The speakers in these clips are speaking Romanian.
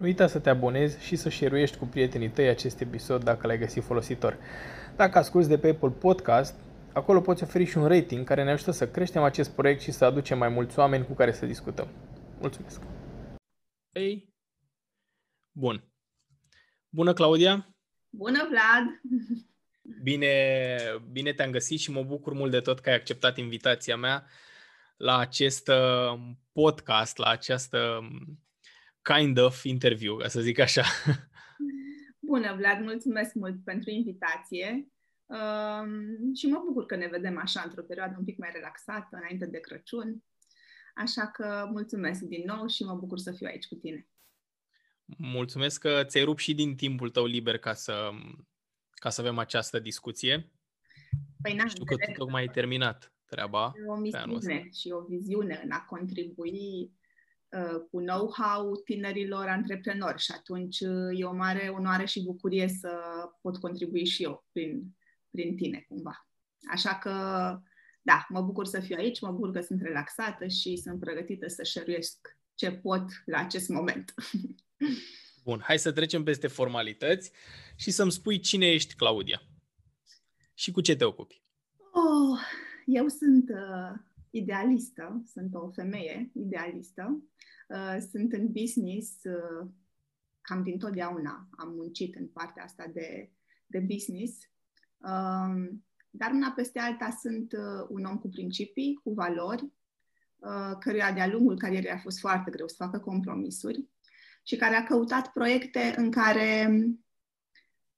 Nu uita să te abonezi și să share cu prietenii tăi acest episod dacă l-ai găsit folositor. Dacă asculti de pe Apple Podcast, acolo poți oferi și un rating care ne ajută să creștem acest proiect și să aducem mai mulți oameni cu care să discutăm. Mulțumesc! Ei, bun. Bună, Claudia! Bună, Vlad! Bine, bine te-am găsit și mă bucur mult de tot că ai acceptat invitația mea la acest uh, podcast, la această kind of interview, ca să zic așa. Bună, Vlad, mulțumesc mult pentru invitație um, și mă bucur că ne vedem așa într-o perioadă un pic mai relaxată, înainte de Crăciun. Așa că mulțumesc din nou și mă bucur să fiu aici cu tine. Mulțumesc că ți-ai rupt și din timpul tău liber ca să, ca să avem această discuție. Păi n Știu că tu tocmai ai terminat treaba. O misiune și o viziune în a contribui uh, cu know-how tinerilor antreprenori și atunci uh, e o mare onoare și bucurie să pot contribui și eu prin, prin tine cumva. Așa că, da, mă bucur să fiu aici, mă bucur că sunt relaxată și sunt pregătită să șeruiesc ce pot la acest moment. Bun, hai să trecem peste formalități și să-mi spui cine ești, Claudia. Și cu ce te ocupi? Oh, eu sunt uh, idealistă, sunt o femeie idealistă. Uh, sunt în business uh, cam din totdeauna. Am muncit în partea asta de, de business. Uh, dar una peste alta sunt uh, un om cu principii, cu valori, uh, căruia de-a lungul carierei a fost foarte greu să facă compromisuri și care a căutat proiecte în care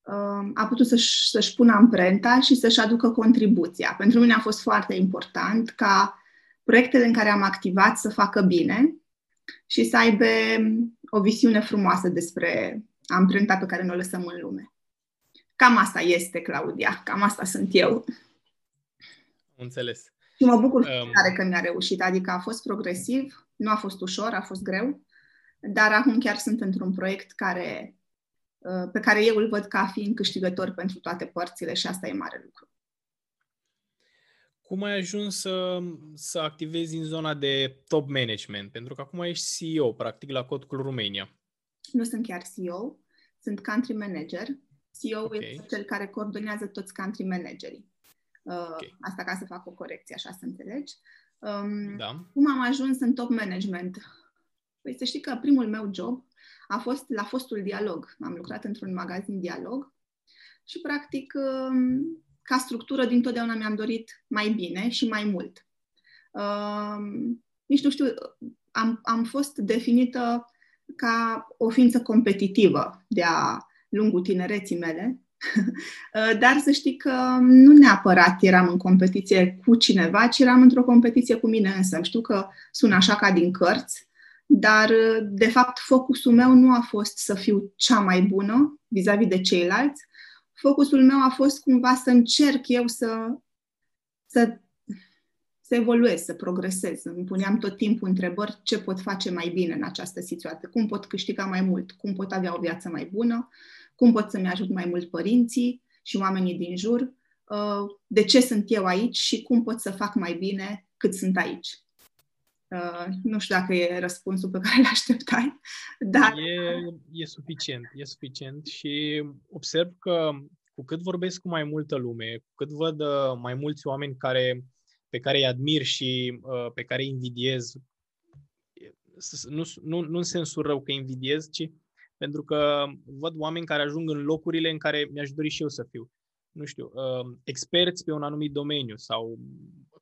uh, a putut să-și, să-și pună amprenta și să-și aducă contribuția. Pentru mine a fost foarte important ca proiectele în care am activat să facă bine și să aibă o visiune frumoasă despre amprenta pe care ne o lăsăm în lume. Cam asta este, Claudia, cam asta sunt eu. Înțeles. Și mă bucur um... tare că mi-a reușit, adică a fost progresiv, nu a fost ușor, a fost greu, dar acum chiar sunt într-un proiect care, uh, pe care eu îl văd ca fiind câștigător pentru toate părțile și asta e mare lucru. Cum ai ajuns să, să activezi în zona de top management? Pentru că acum ești CEO, practic, la Codcul România. Nu sunt chiar CEO, sunt country manager. CEO okay. este cel care coordonează toți country managerii. Uh, okay. Asta ca să fac o corecție, așa să înțelegi. Um, da. Cum am ajuns în top management? Păi să știi că primul meu job a fost la fostul Dialog. Am lucrat într-un magazin Dialog și, practic, um, ca structură, dintotdeauna mi-am dorit mai bine și mai mult. Um, nici nu știu, am, am fost definită ca o ființă competitivă de-a lungul tinereții mele, dar să știi că nu neapărat eram în competiție cu cineva, ci eram într-o competiție cu mine însă. Știu că sună așa ca din cărți, dar, de fapt, focusul meu nu a fost să fiu cea mai bună vis-a-vis de ceilalți. Focusul meu a fost cumva să încerc eu să, să, să evoluez, să progresez. Îmi puneam tot timpul întrebări ce pot face mai bine în această situație, cum pot câștiga mai mult, cum pot avea o viață mai bună, cum pot să-mi ajut mai mult părinții și oamenii din jur, uh, de ce sunt eu aici și cum pot să fac mai bine cât sunt aici. Uh, nu știu dacă e răspunsul pe care îl așteptai, dar... E, e suficient, e suficient și observ că cu cât vorbesc cu mai multă lume, cu cât văd uh, mai mulți oameni care, pe care îi admir și uh, pe care îi invidiez, nu, nu, nu în sensul rău că invidiez, ci pentru că văd oameni care ajung în locurile în care mi-aș dori și eu să fiu. Nu știu, uh, experți pe un anumit domeniu sau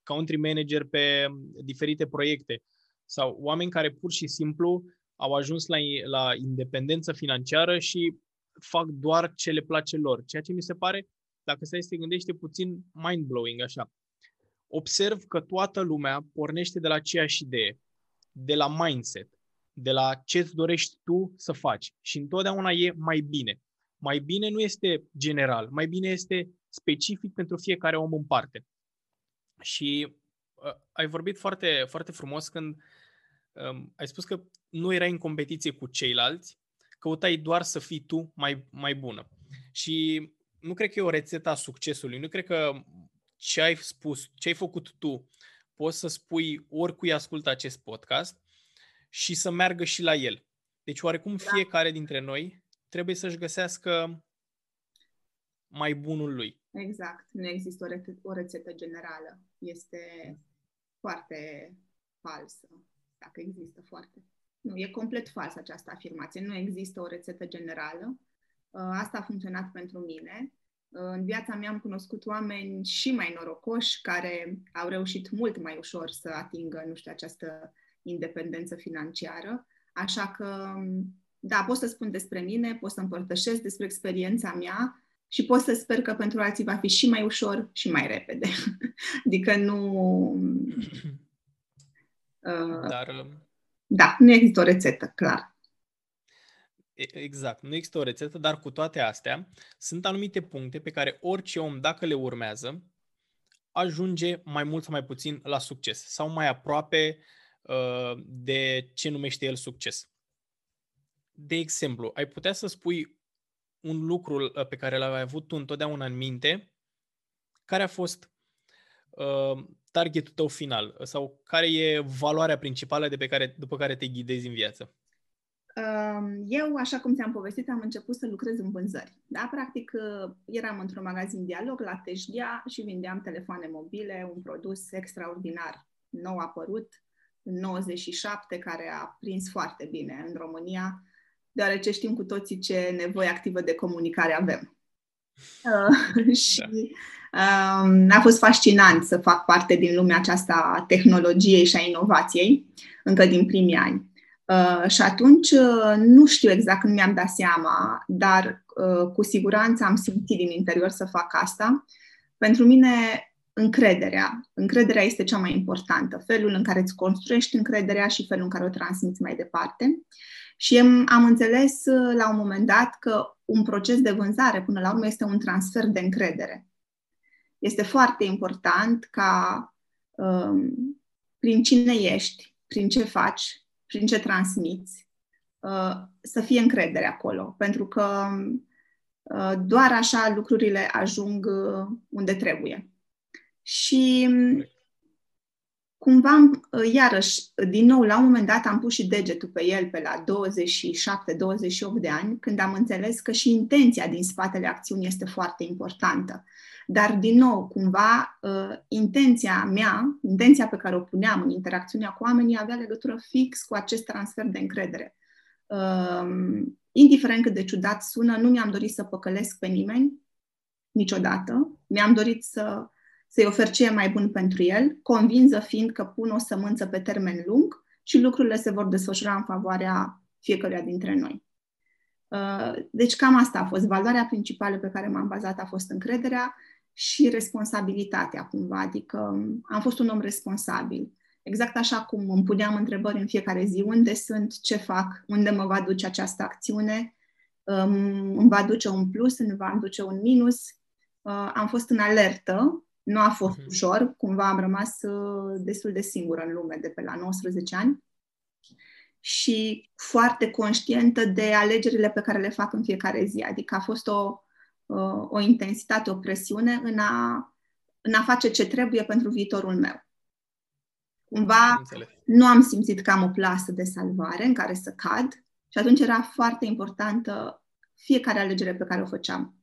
country manager pe diferite proiecte sau oameni care pur și simplu au ajuns la, la independență financiară și fac doar ce le place lor. Ceea ce mi se pare, dacă stai să te gândește puțin mind-blowing așa. Observ că toată lumea pornește de la aceeași idee, de la mindset, de la ce îți dorești tu să faci. Și întotdeauna e mai bine. Mai bine nu este general, mai bine este specific pentru fiecare om în parte. Și uh, ai vorbit foarte, foarte frumos când um, ai spus că nu erai în competiție cu ceilalți, căutai doar să fii tu mai, mai bună. Și nu cred că e o rețetă a succesului. Nu cred că ce ai spus, ce ai făcut tu, poți să spui oricui ascultă acest podcast și să meargă și la el. Deci oarecum da. fiecare dintre noi trebuie să-și găsească mai bunul lui. Exact. Nu există o, re- o rețetă generală. Este foarte falsă, dacă există foarte. Nu, e complet fals această afirmație. Nu există o rețetă generală. Uh, asta a funcționat pentru mine. Uh, în viața mea am cunoscut oameni și mai norocoși care au reușit mult mai ușor să atingă, nu știu, această independență financiară. Așa că, da, pot să spun despre mine, pot să împărtășesc despre experiența mea și pot să sper că pentru alții va fi și mai ușor și mai repede. adică nu... Uh, Dar... Um, da, nu există o rețetă, clar. Exact, nu există o rețetă, dar cu toate astea sunt anumite puncte pe care orice om, dacă le urmează, ajunge mai mult sau mai puțin la succes sau mai aproape uh, de ce numește el succes. De exemplu, ai putea să spui un lucru uh, pe care l-ai avut tu întotdeauna în minte, care a fost uh, targetul tău final sau care e valoarea principală de pe care, după care te ghidezi în viață? Um, eu, așa cum ți-am povestit, am început să lucrez în vânzări. Da? Practic, uh, eram într-un magazin Dialog la Teșghia și vindeam telefoane mobile, un produs extraordinar, nou apărut, în 97, care a prins foarte bine în România, deoarece știm cu toții ce nevoie activă de comunicare avem. Uh, și uh, a fost fascinant să fac parte din lumea aceasta a tehnologiei și a inovației, încă din primii ani. Uh, și atunci uh, nu știu exact când mi-am dat seama, dar uh, cu siguranță am simțit din interior să fac asta. Pentru mine, încrederea. Încrederea este cea mai importantă. Felul în care îți construiești încrederea și felul în care o transmiți mai departe. Și am înțeles la un moment dat că un proces de vânzare, până la urmă, este un transfer de încredere. Este foarte important ca um, prin cine ești, prin ce faci, prin ce transmiți, uh, să fie încredere acolo. Pentru că uh, doar așa lucrurile ajung uh, unde trebuie. Și cumva, iarăși, din nou, la un moment dat am pus și degetul pe el pe la 27-28 de ani, când am înțeles că și intenția din spatele acțiunii este foarte importantă. Dar, din nou, cumva, uh, intenția mea, intenția pe care o puneam în interacțiunea cu oamenii, avea legătură fix cu acest transfer de încredere. Um, indiferent cât de ciudat sună, nu mi-am dorit să păcălesc pe nimeni, niciodată. Mi-am dorit să, să-i ofer ce e mai bun pentru el, convinză fiind că pun o sămânță pe termen lung și lucrurile se vor desfășura în favoarea fiecăruia dintre noi. Uh, deci cam asta a fost. Valoarea principală pe care m-am bazat a fost încrederea și responsabilitatea cumva, adică am fost un om responsabil. Exact așa cum îmi puneam întrebări în fiecare zi, unde sunt, ce fac, unde mă va duce această acțiune, um, îmi va duce un plus, îmi va duce un minus. Uh, am fost în alertă, nu a fost uh-huh. ușor, cumva am rămas uh, destul de singură în lume de pe la 19 ani și foarte conștientă de alegerile pe care le fac în fiecare zi. Adică a fost o, o intensitate, o presiune în a, în a face ce trebuie pentru viitorul meu. Cumva nu am simțit că am o plasă de salvare în care să cad și atunci era foarte importantă fiecare alegere pe care o făceam.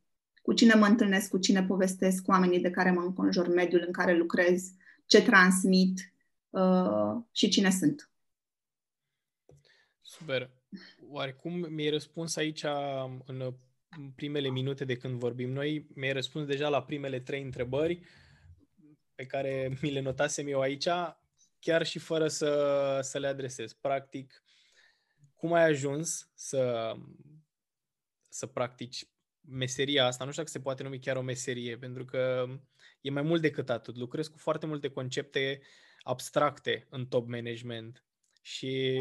Cu cine mă întâlnesc, cu cine povestesc, cu oamenii de care mă înconjur, mediul în care lucrez, ce transmit uh, și cine sunt. Super. Oarecum mi-ai răspuns aici în primele minute de când vorbim noi, mi-ai răspuns deja la primele trei întrebări pe care mi le notasem eu aici, chiar și fără să, să le adresez. Practic, cum ai ajuns să, să practici meseria asta? Nu știu dacă se poate numi chiar o meserie, pentru că e mai mult decât atât. Lucrez cu foarte multe concepte abstracte în top management și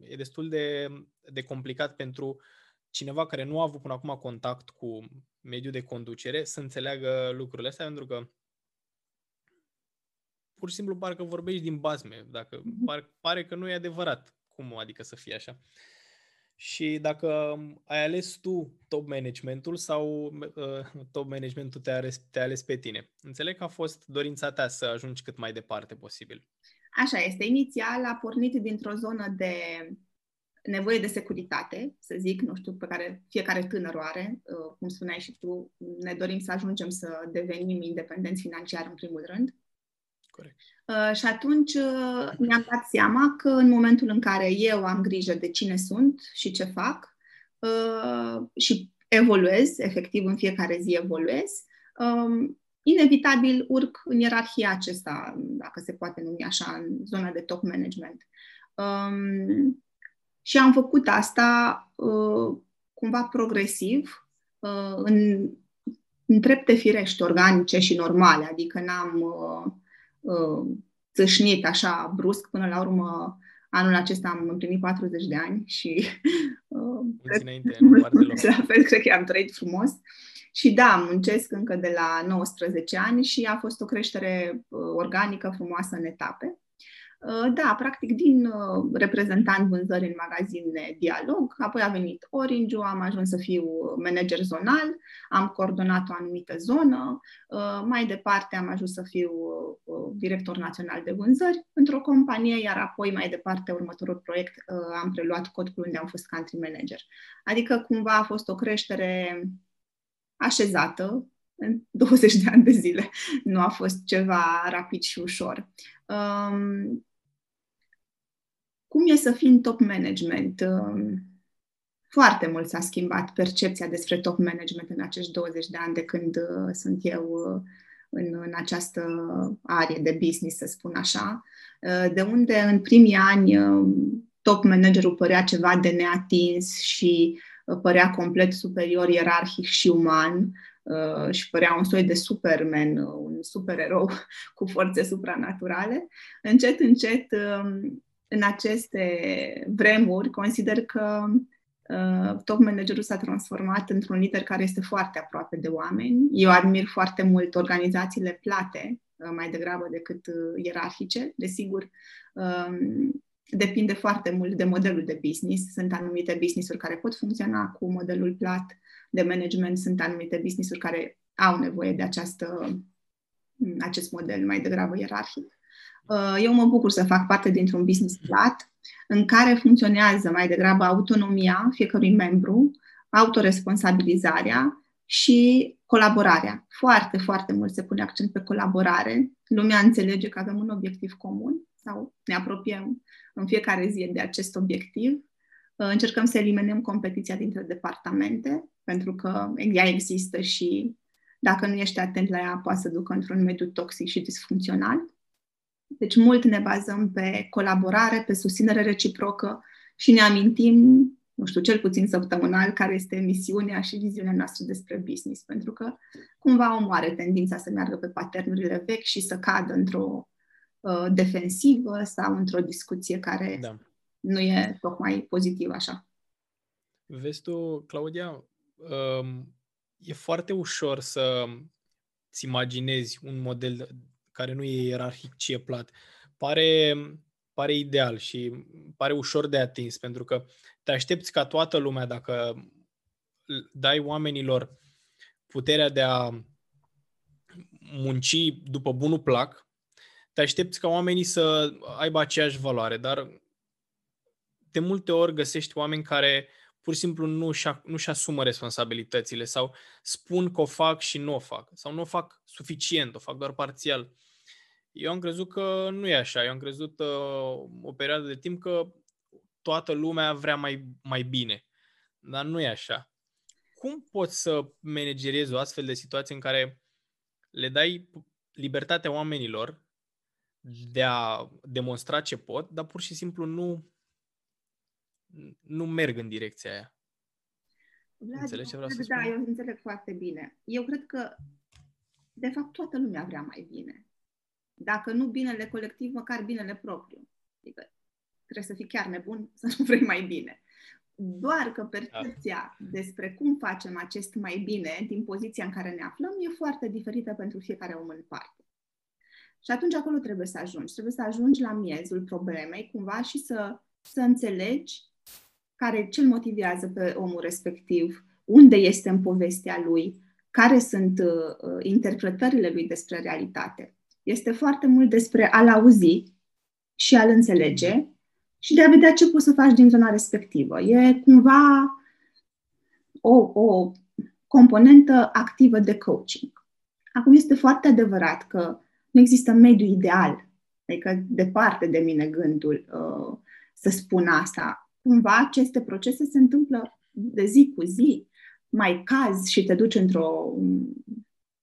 e destul de, de complicat pentru uh, cineva care nu a avut până acum contact cu mediul de conducere să înțeleagă lucrurile astea, pentru că pur și simplu parcă vorbești din bazme, dacă mhm. par, pare că nu e adevărat. Cum adică să fie așa? Și dacă ai ales tu top managementul sau uh, top managementul te-a ales, te-a ales pe tine. Înțeleg că a fost dorința ta să ajungi cât mai departe posibil. Așa este. Inițial a pornit dintr-o zonă de nevoie de securitate, să zic, nu știu, pe care fiecare tânăr o are, uh, cum spuneai și tu, ne dorim să ajungem să devenim independenți financiar în primul rând. Corect. Uh, și atunci uh, mi-am dat seama că în momentul în care eu am grijă de cine sunt și ce fac și evoluez, efectiv în fiecare zi evoluez, um, inevitabil urc în ierarhia acesta, dacă se poate numi așa, în zona de top management. Um, și am făcut asta uh, cumva progresiv, uh, în, în trepte firești, organice și normale, adică n-am uh, uh, țâșnit așa brusc până la urmă anul acesta am împlinit 40 de ani și uh, cred, înainte, la fel, cred că am trăit frumos. Și da, muncesc încă de la 19 ani și a fost o creștere uh, organică, frumoasă în etape. Uh, da, practic din uh, reprezentant vânzări în magazine Dialog, apoi a venit Orange, am ajuns să fiu manager zonal, am coordonat o anumită zonă, uh, mai departe am ajuns să fiu director național de vânzări într-o companie, iar apoi mai departe următorul proiect am preluat codul unde am fost country manager. Adică cumva a fost o creștere așezată, în 20 de ani de zile. Nu a fost ceva rapid și ușor. Um, cum e să fii în top management? Um, foarte mult s-a schimbat percepția despre top management în acești 20 de ani de când uh, sunt eu uh, în, în această arie de business, să spun așa, uh, de unde în primii ani um, top managerul părea ceva de neatins și părea complet superior ierarhic și uman și părea un soi de superman, un supererou cu forțe supranaturale. Încet, încet um, în aceste vremuri, consider că uh, top managerul s-a transformat într-un lider care este foarte aproape de oameni. Eu admir foarte mult organizațiile plate, uh, mai degrabă decât uh, ierarhice. Desigur, uh, depinde foarte mult de modelul de business. Sunt anumite business-uri care pot funcționa cu modelul plat de management, sunt anumite business-uri care au nevoie de această, acest model mai degrabă ierarhic. Uh, eu mă bucur să fac parte dintr-un business plat în care funcționează mai degrabă autonomia fiecărui membru, autoresponsabilizarea și colaborarea. Foarte, foarte mult se pune accent pe colaborare. Lumea înțelege că avem un obiectiv comun sau ne apropiem în fiecare zi de acest obiectiv. Uh, încercăm să eliminăm competiția dintre departamente, pentru că ea există și dacă nu ești atent la ea, poate să ducă într-un mediu toxic și disfuncțional. Deci mult ne bazăm pe colaborare, pe susținere reciprocă și ne amintim, nu știu, cel puțin săptămânal, care este misiunea și viziunea noastră despre business, pentru că cumva omul are tendința să meargă pe paternurile vechi și să cadă într-o uh, defensivă sau într-o discuție care da. nu e tocmai pozitivă așa. Vezi tu, Claudia, um, e foarte ușor să ți imaginezi un model care nu e ierarhic, ci e plat, pare, pare ideal și pare ușor de atins, pentru că te aștepți ca toată lumea, dacă dai oamenilor puterea de a munci după bunul plac, te aștepți ca oamenii să aibă aceeași valoare, dar de multe ori găsești oameni care pur și simplu nu-și, nu-și asumă responsabilitățile sau spun că o fac și nu o fac sau nu o fac suficient, o fac doar parțial. Eu am crezut că nu e așa. Eu am crezut uh, o perioadă de timp că toată lumea vrea mai, mai bine. Dar nu e așa. Cum poți să manageriezi o astfel de situație în care le dai libertatea oamenilor de a demonstra ce pot, dar pur și simplu nu, nu merg în direcția aia? Vlad, Înțelegi ce vreau să spun? Da, eu înțeleg foarte bine. Eu cred că, de fapt, toată lumea vrea mai bine. Dacă nu binele colectiv, măcar binele propriu. Adică trebuie să fii chiar nebun să nu vrei mai bine. Doar că percepția despre cum facem acest mai bine din poziția în care ne aflăm e foarte diferită pentru fiecare om în parte. Și atunci acolo trebuie să ajungi. Trebuie să ajungi la miezul problemei cumva și să, să înțelegi care ce îl motivează pe omul respectiv, unde este în povestea lui, care sunt uh, interpretările lui despre realitate. Este foarte mult despre a-l auzi și a-l înțelege și de a vedea ce poți să faci din zona respectivă. E cumva o, o componentă activă de coaching. Acum este foarte adevărat că nu există mediu ideal, adică departe de mine gândul uh, să spun asta. Cumva aceste procese se întâmplă de zi cu zi, mai cazi și te duci într-o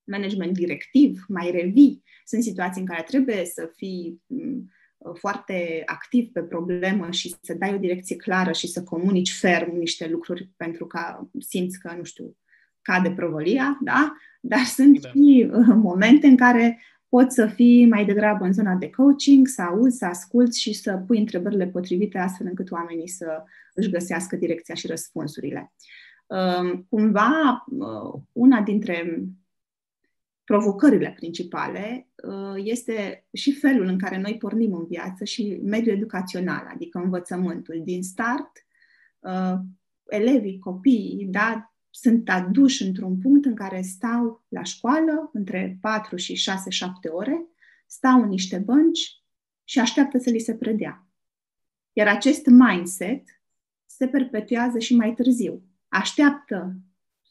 management directiv, mai revii. Sunt situații în care trebuie să fii mm, foarte activ pe problemă și să dai o direcție clară și să comunici ferm niște lucruri pentru că simți că, nu știu, cade provălia, da? Dar sunt da. și uh, momente în care poți să fii mai degrabă în zona de coaching, să auzi, să asculți și să pui întrebările potrivite astfel încât oamenii să își găsească direcția și răspunsurile. Um, cumva, uh, una dintre provocările principale uh, este și felul în care noi pornim în viață și mediul educațional, adică învățământul. Din start, elevii, copiii, da, sunt aduși într-un punct în care stau la școală între 4 și 6-7 ore, stau în niște bănci și așteaptă să li se predea. Iar acest mindset se perpetuează și mai târziu. Așteaptă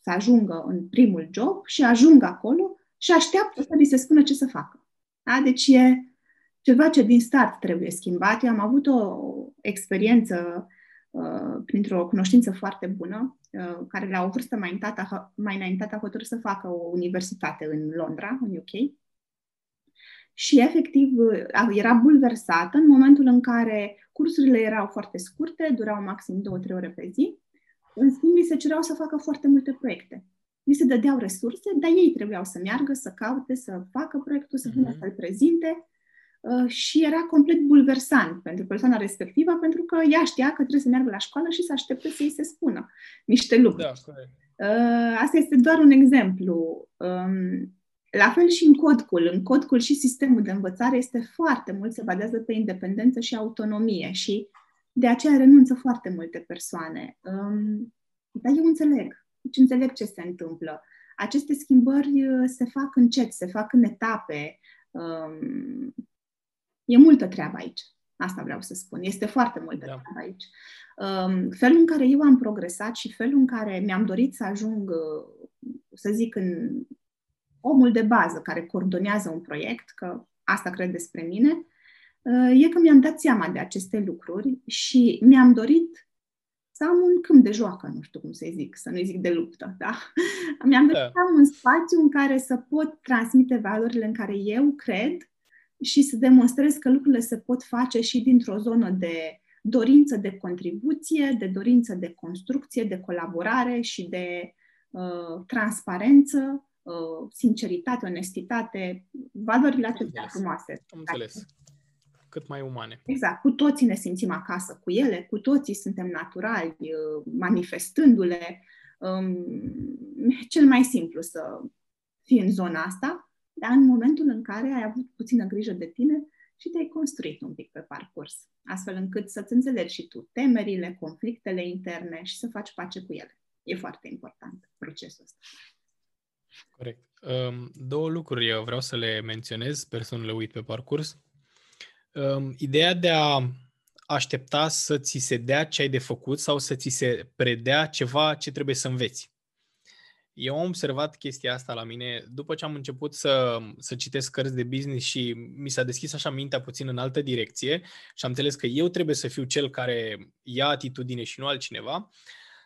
să ajungă în primul job și ajung acolo și așteaptă să li se spună ce să facă. Da? Deci e ceva ce din start trebuie schimbat. Eu am avut o experiență uh, printr-o cunoștință foarte bună Uh, care la o vârstă mai înaintată, mai înaintată a hotărât să facă o universitate în Londra, în UK. Și efectiv uh, era bulversată în momentul în care cursurile erau foarte scurte, durau maxim 2-3 ore pe zi. În schimb, li se cereau să facă foarte multe proiecte. Li se dădeau resurse, dar ei trebuiau să meargă, să caute, să facă proiectul, să vină mm-hmm. să-l prezinte Uh, și era complet bulversant pentru persoana respectivă, pentru că ea știa că trebuie să meargă la școală și să aștepte să îi se spună niște lucruri. Da, corect. Uh, asta este doar un exemplu. Um, la fel și în codcul. În codcul și sistemul de învățare este foarte mult, se bazează pe independență și autonomie și de aceea renunță foarte multe persoane. Um, dar eu înțeleg. Deci înțeleg ce se întâmplă. Aceste schimbări uh, se fac încet, se fac în etape. Um, E multă treabă aici. Asta vreau să spun. Este foarte multă da. treabă aici. Um, felul în care eu am progresat și felul în care mi-am dorit să ajung, uh, să zic, în omul de bază care coordonează un proiect, că asta cred despre mine, uh, e că mi-am dat seama de aceste lucruri și mi-am dorit să am un câmp de joacă, nu știu cum să zic, să nu zic de luptă, da? Mi-am dorit da. să am un spațiu în care să pot transmite valorile în care eu cred și să demonstrez că lucrurile se pot face și dintr-o zonă de dorință de contribuție, de dorință de construcție, de colaborare și de uh, transparență, uh, sinceritate, onestitate, valorile atât frumoase. Am înțeles. Cât mai umane. Exact. Cu toții ne simțim acasă cu ele, cu toții suntem naturali, uh, manifestându-le. Um, cel mai simplu să fii în zona asta dar în momentul în care ai avut puțină grijă de tine și te-ai construit un pic pe parcurs, astfel încât să-ți înțelegi și tu temerile, conflictele interne și să faci pace cu ele. E foarte important procesul ăsta. Corect. Um, două lucruri vreau să le menționez, sper să nu le uit pe parcurs. Um, ideea de a aștepta să ți se dea ce ai de făcut sau să ți se predea ceva ce trebuie să înveți. Eu am observat chestia asta la mine după ce am început să, să citesc cărți de business și mi s-a deschis așa mintea puțin în altă direcție și am înțeles că eu trebuie să fiu cel care ia atitudine și nu altcineva.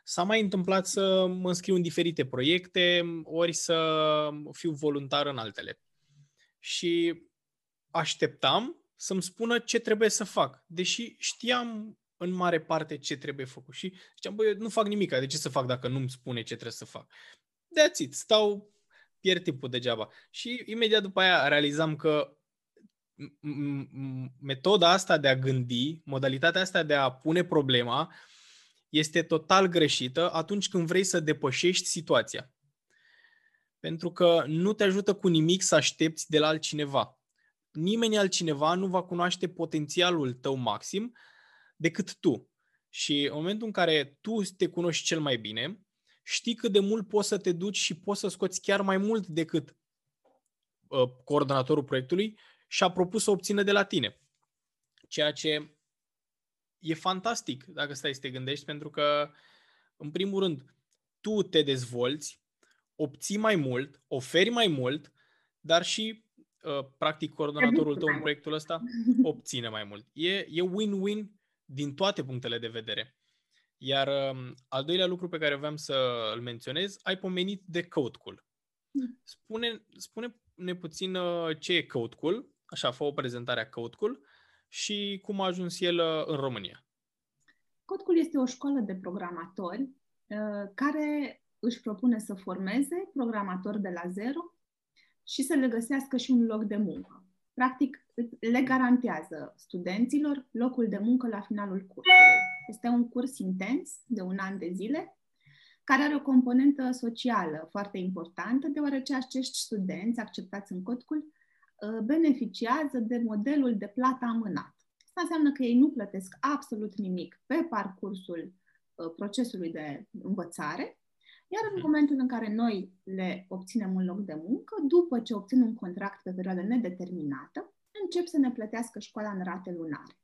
S-a mai întâmplat să mă înscriu în diferite proiecte, ori să fiu voluntar în altele. Și așteptam să-mi spună ce trebuie să fac, deși știam în mare parte ce trebuie făcut. Și ziceam, băi, nu fac nimic, de ce să fac dacă nu-mi spune ce trebuie să fac? That's it, stau, pierd timpul degeaba. Și imediat după aia realizam că metoda asta de a gândi, modalitatea asta de a pune problema, este total greșită atunci când vrei să depășești situația. Pentru că nu te ajută cu nimic să aștepți de la altcineva. Nimeni altcineva nu va cunoaște potențialul tău maxim decât tu. Și în momentul în care tu te cunoști cel mai bine, știi cât de mult poți să te duci și poți să scoți chiar mai mult decât uh, coordonatorul proiectului și a propus să obțină de la tine. Ceea ce e fantastic dacă stai să te gândești, pentru că, în primul rând, tu te dezvolți, obții mai mult, oferi mai mult, dar și, uh, practic, coordonatorul tău în proiectul ăsta obține mai mult. E, e win-win din toate punctele de vedere. Iar um, al doilea lucru pe care vreau să îl menționez, ai pomenit de Code Cool. Hmm. Spune, spune-ne puțin uh, ce e Code Cool, așa, fă o prezentare a Code Cool și cum a ajuns el uh, în România. Code Cool este o școală de programatori uh, care își propune să formeze programatori de la zero și să le găsească și un loc de muncă. Practic, le garantează studenților locul de muncă la finalul cursului. Este un curs intens de un an de zile, care are o componentă socială foarte importantă, deoarece acești studenți acceptați în Codcul uh, beneficiază de modelul de plată amânat. Asta înseamnă că ei nu plătesc absolut nimic pe parcursul uh, procesului de învățare, iar în mhm. momentul în care noi le obținem un loc de muncă, după ce obțin un contract pe perioadă nedeterminată, încep să ne plătească școala în rate lunare.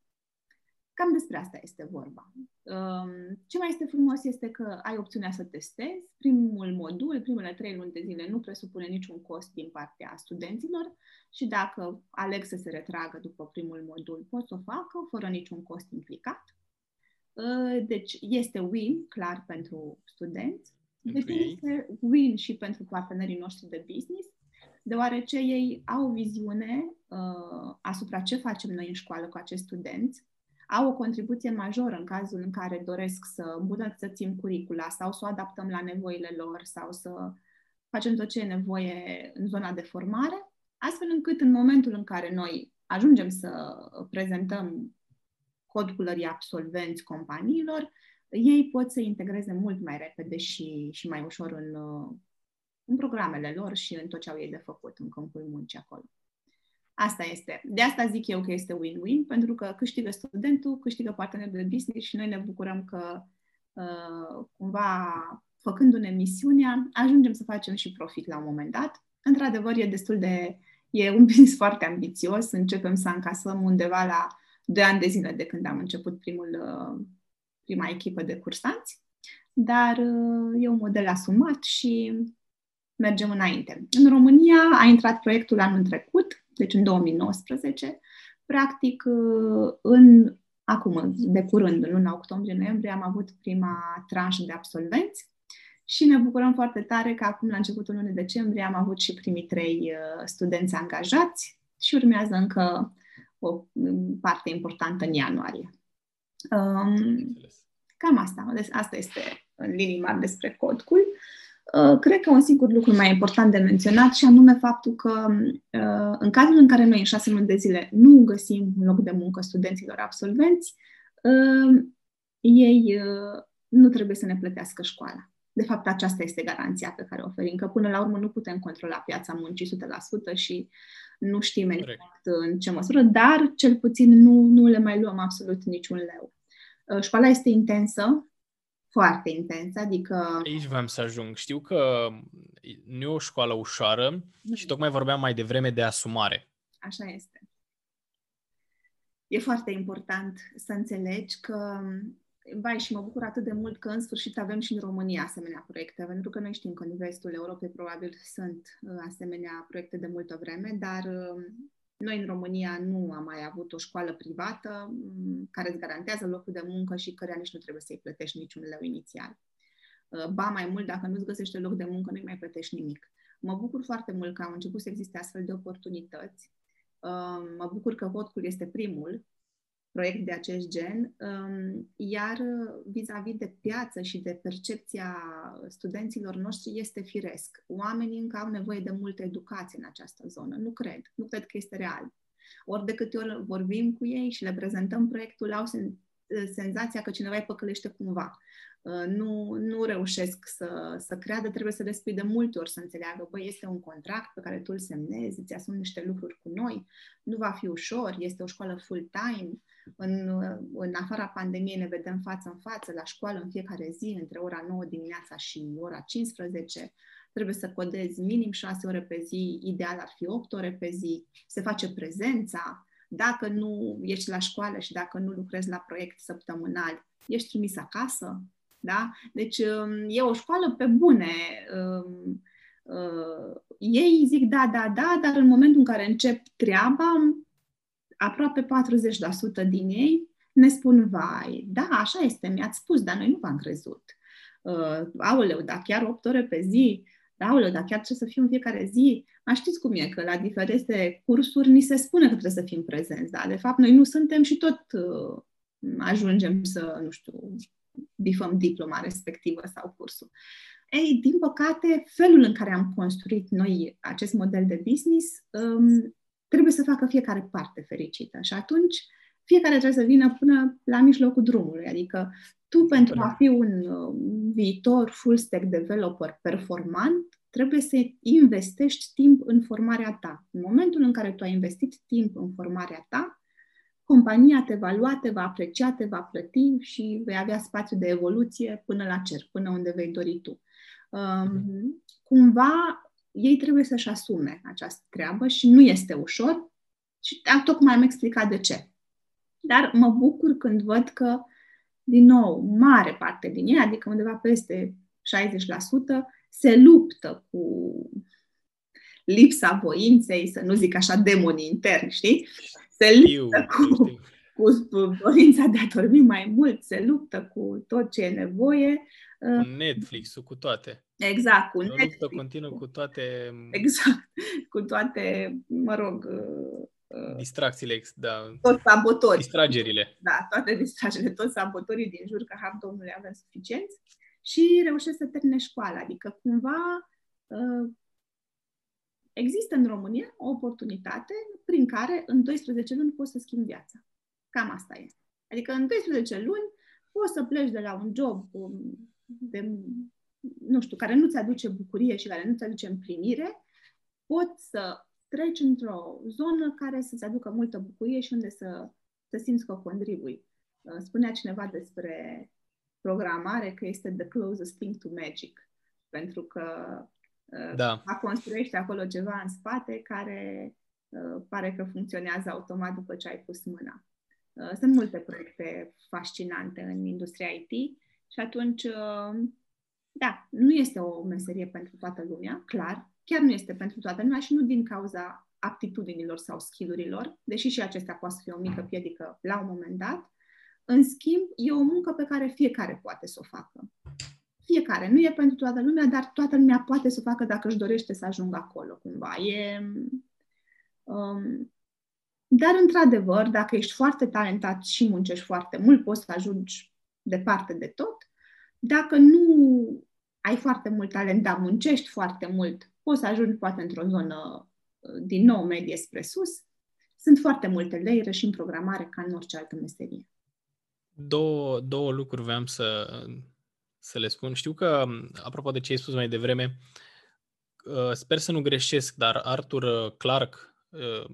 Cam despre asta este vorba. Um, ce mai este frumos este că ai opțiunea să testezi. Primul modul, primele trei luni de zile, nu presupune niciun cost din partea studenților și dacă aleg să se retragă după primul modul, pot să o facă fără niciun cost implicat. Uh, deci este win, clar, pentru studenți. Deci este win și pentru partenerii noștri de business, deoarece ei au o viziune uh, asupra ce facem noi în școală cu acești studenți, au o contribuție majoră în cazul în care doresc să îmbunătățim curicula sau să o adaptăm la nevoile lor sau să facem tot ce e nevoie în zona de formare, astfel încât în momentul în care noi ajungem să prezentăm codculării absolvenți companiilor, ei pot să integreze mult mai repede și, și mai ușor în, în programele lor și în tot ce au ei de făcut în câmpul muncii acolo. Asta este. De asta zic eu că este win-win, pentru că câștigă studentul, câștigă partenerul de business și noi ne bucurăm că uh, cumva făcându-ne misiunea, ajungem să facem și profit la un moment dat. Într-adevăr, e destul de... E un business foarte ambițios. Începem să încasăm undeva la 2 ani de zile de când am început primul, uh, prima echipă de cursanți, dar uh, e un model asumat și mergem înainte. În România a intrat proiectul anul trecut, deci în 2019. Practic, în, acum, de curând, în luna octombrie-noiembrie, am avut prima tranșă de absolvenți și ne bucurăm foarte tare că acum, la începutul lunii decembrie, am avut și primii trei uh, studenți angajați și urmează încă o um, parte importantă în ianuarie. Um, cam asta. Deci asta este în linii mari despre Codcul. Uh, cred că un singur lucru mai important de menționat și anume faptul că uh, în cazul în care noi în șase luni de zile nu găsim un loc de muncă studenților absolvenți, uh, ei nu trebuie să ne plătească școala. De fapt, aceasta este garanția pe care o oferim, că până la urmă nu putem controla piața muncii 100% și nu știm exact în ce măsură, dar cel puțin nu, nu le mai luăm absolut niciun leu. Școala este intensă, foarte intensă, adică... Aici vreau să ajung. Știu că nu e o școală ușoară nu. și tocmai vorbeam mai devreme de asumare. Așa este. E foarte important să înțelegi că Vai, și mă bucur atât de mult că în sfârșit avem și în România asemenea proiecte, pentru că noi știm că în vestul Europei probabil sunt uh, asemenea proiecte de multă vreme, dar uh, noi în România nu am mai avut o școală privată mm, care îți garantează locul de muncă și care nici nu trebuie să-i plătești niciun leu inițial. Uh, ba mai mult, dacă nu-ți găsește loc de muncă, nu-i mai plătești nimic. Mă bucur foarte mult că au început să existe astfel de oportunități. Uh, mă bucur că Hotcul este primul proiect de acest gen, um, iar vis-a-vis de piață și de percepția studenților noștri este firesc. Oamenii încă au nevoie de multă educație în această zonă. Nu cred. Nu cred că este real. Ori de câte ori vorbim cu ei și le prezentăm proiectul, au senzația că cineva îi păcălește cumva. Uh, nu, nu reușesc să, să creadă, trebuie să le spui de multe ori să înțeleagă, băi, este un contract pe care tu îl semnezi, îți asumi niște lucruri cu noi, nu va fi ușor, este o școală full-time, în, în afara pandemiei ne vedem față în față, la școală în fiecare zi, între ora 9 dimineața și ora 15, trebuie să codezi minim 6 ore pe zi, ideal ar fi 8 ore pe zi, se face prezența, dacă nu ești la școală și dacă nu lucrezi la proiect săptămânal, ești trimis acasă. Da? Deci um, e o școală pe bune. Um, uh, ei zic da, da, da, dar în momentul în care încep treaba, aproape 40% din ei ne spun, vai, da, așa este, mi-ați spus, dar noi nu v-am crezut. Uh, aoleu, dar chiar 8 ore pe zi, aoleu, dar chiar trebuie să fiu în fiecare zi. Mai știți cum e, că la diferite cursuri ni se spune că trebuie să fim prezenți, dar de fapt noi nu suntem și tot uh, ajungem să, nu știu, bifăm diploma respectivă sau cursul. Ei, din păcate, felul în care am construit noi acest model de business um, trebuie să facă fiecare parte fericită. Și atunci, fiecare trebuie să vină până la mijlocul drumului. Adică, tu, pentru a fi un uh, viitor full stack developer performant, trebuie să investești timp în formarea ta. În momentul în care tu ai investit timp în formarea ta, compania te va lua, te va aprecia, te va plăti și vei avea spațiu de evoluție până la cer, până unde vei dori tu. Um, cumva, ei trebuie să-și asume această treabă și nu este ușor și tocmai am explicat de ce. Dar mă bucur când văd că, din nou, mare parte din ei, adică undeva peste 60%, se luptă cu lipsa voinței, să nu zic așa, demonii interni, știi? Se luptă cu, cu dorința de a dormi mai mult, se luptă cu tot ce e nevoie. Cu Netflix-ul, cu toate. Exact, cu Netflix. luptă continuă cu toate... Exact, cu toate, mă rog... Uh, Distracțiile, da. Toți sabotori. Distragerile. Da, toate distragerile, toți sabotorii din jur, că har Domnului avem suficienți și reușesc să termine școala. Adică, cumva, uh, există în România o oportunitate prin care în 12 luni poți să schimbi viața. Cam asta e. Adică în 12 luni poți să pleci de la un job um, de, nu știu, care nu-ți aduce bucurie și care nu-ți aduce împlinire, poți să treci într-o zonă care să-ți aducă multă bucurie și unde să, să simți că o contribui. Uh, spunea cineva despre programare că este the closest thing to magic. Pentru că uh, da. a construiește acolo ceva în spate care uh, pare că funcționează automat după ce ai pus mâna. Uh, sunt multe proiecte fascinante în industria IT și atunci, da, nu este o meserie pentru toată lumea, clar, chiar nu este pentru toată lumea și nu din cauza aptitudinilor sau skillurilor, deși și acestea poate să fie o mică piedică la un moment dat, în schimb, e o muncă pe care fiecare poate să o facă. Fiecare. Nu e pentru toată lumea, dar toată lumea poate să o facă dacă își dorește să ajungă acolo, cumva. E, um, dar, într-adevăr, dacă ești foarte talentat și muncești foarte mult, poți să ajungi departe de tot. Dacă nu ai foarte mult talent, dar muncești foarte mult, poți să ajungi poate într-o zonă din nou medie spre sus. Sunt foarte multe leire și în programare ca în orice altă meserie două, două lucruri vreau să, să le spun. Știu că, apropo de ce ai spus mai devreme, uh, sper să nu greșesc, dar Arthur uh, Clark, uh,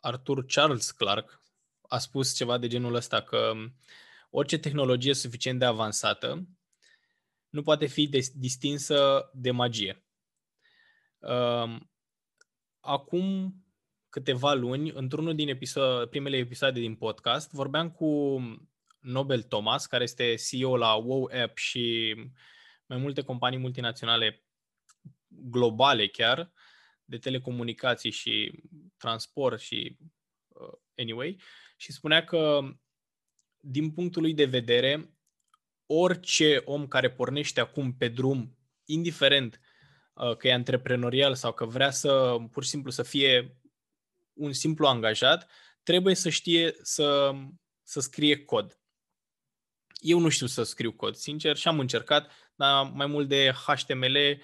Arthur Charles Clark, a spus ceva de genul ăsta, că orice tehnologie suficient de avansată nu poate fi distinsă de magie. Acum câteva luni, într-unul din episod, primele episoade din podcast, vorbeam cu Nobel Thomas, care este CEO la Wow App și mai multe companii multinaționale globale chiar, de telecomunicații și transport și uh, anyway, și spunea că din punctul lui de vedere, orice om care pornește acum pe drum, indiferent uh, că e antreprenorial sau că vrea să pur și simplu să fie un simplu angajat trebuie să știe să, să scrie cod. Eu nu știu să scriu cod, sincer, și am încercat, dar mai mult de HTML,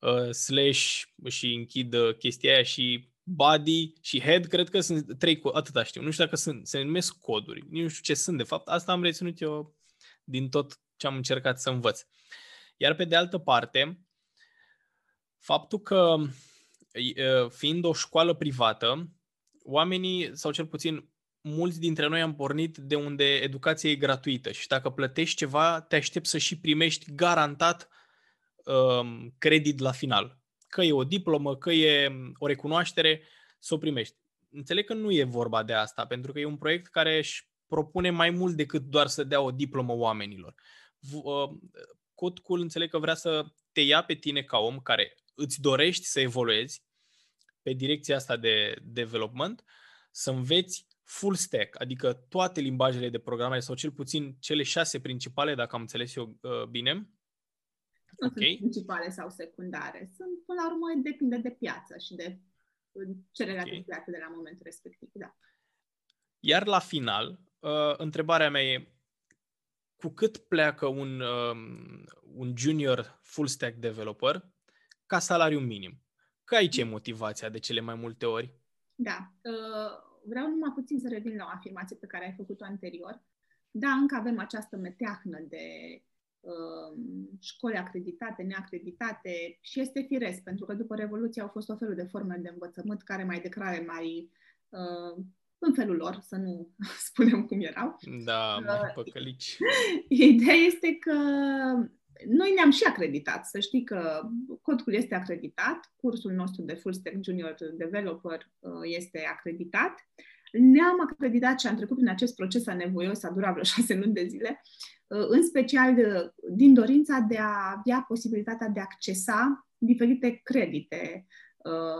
uh, slash și închid uh, chestia aia și body și head, cred că sunt trei, atâta știu. Nu știu dacă sunt, se numesc coduri, nu știu ce sunt de fapt. Asta am reținut eu din tot ce am încercat să învăț. Iar pe de altă parte, faptul că uh, fiind o școală privată, oamenii, sau cel puțin mulți dintre noi am pornit de unde educația e gratuită și dacă plătești ceva, te aștept să și primești garantat um, credit la final. Că e o diplomă, că e o recunoaștere, să o primești. înțeleg că nu e vorba de asta, pentru că e un proiect care își propune mai mult decât doar să dea o diplomă oamenilor. Uh, Codcool înțeleg că vrea să te ia pe tine ca om care îți dorești să evoluezi pe direcția asta de development, să înveți full stack, adică toate limbajele de programare sau cel puțin cele șase principale, dacă am înțeles eu uh, bine. Nu okay. sunt principale sau secundare. Sunt, până la urmă, depinde de piață și de cererea okay. de piață de la momentul respectiv. Da. Iar la final, uh, întrebarea mea e cu cât pleacă un, uh, un junior full stack developer ca salariu minim? Că aici e motivația de cele mai multe ori. Da. Uh, vreau numai puțin să revin la o afirmație pe care ai făcut-o anterior. Da, încă avem această meteahnă de uh, școli acreditate, neacreditate și este firesc, pentru că după Revoluție au fost o felul de forme de învățământ care mai declare mai uh, în felul lor, să nu spunem cum erau. Da, mai uh, păcălici. Ideea este că noi ne-am și acreditat. Să știi că codul este acreditat, cursul nostru de Full Stack Junior Developer uh, este acreditat. Ne-am acreditat și am trecut prin acest proces anevoios, a durat vreo șase luni de zile, uh, în special din dorința de a avea posibilitatea de a accesa diferite credite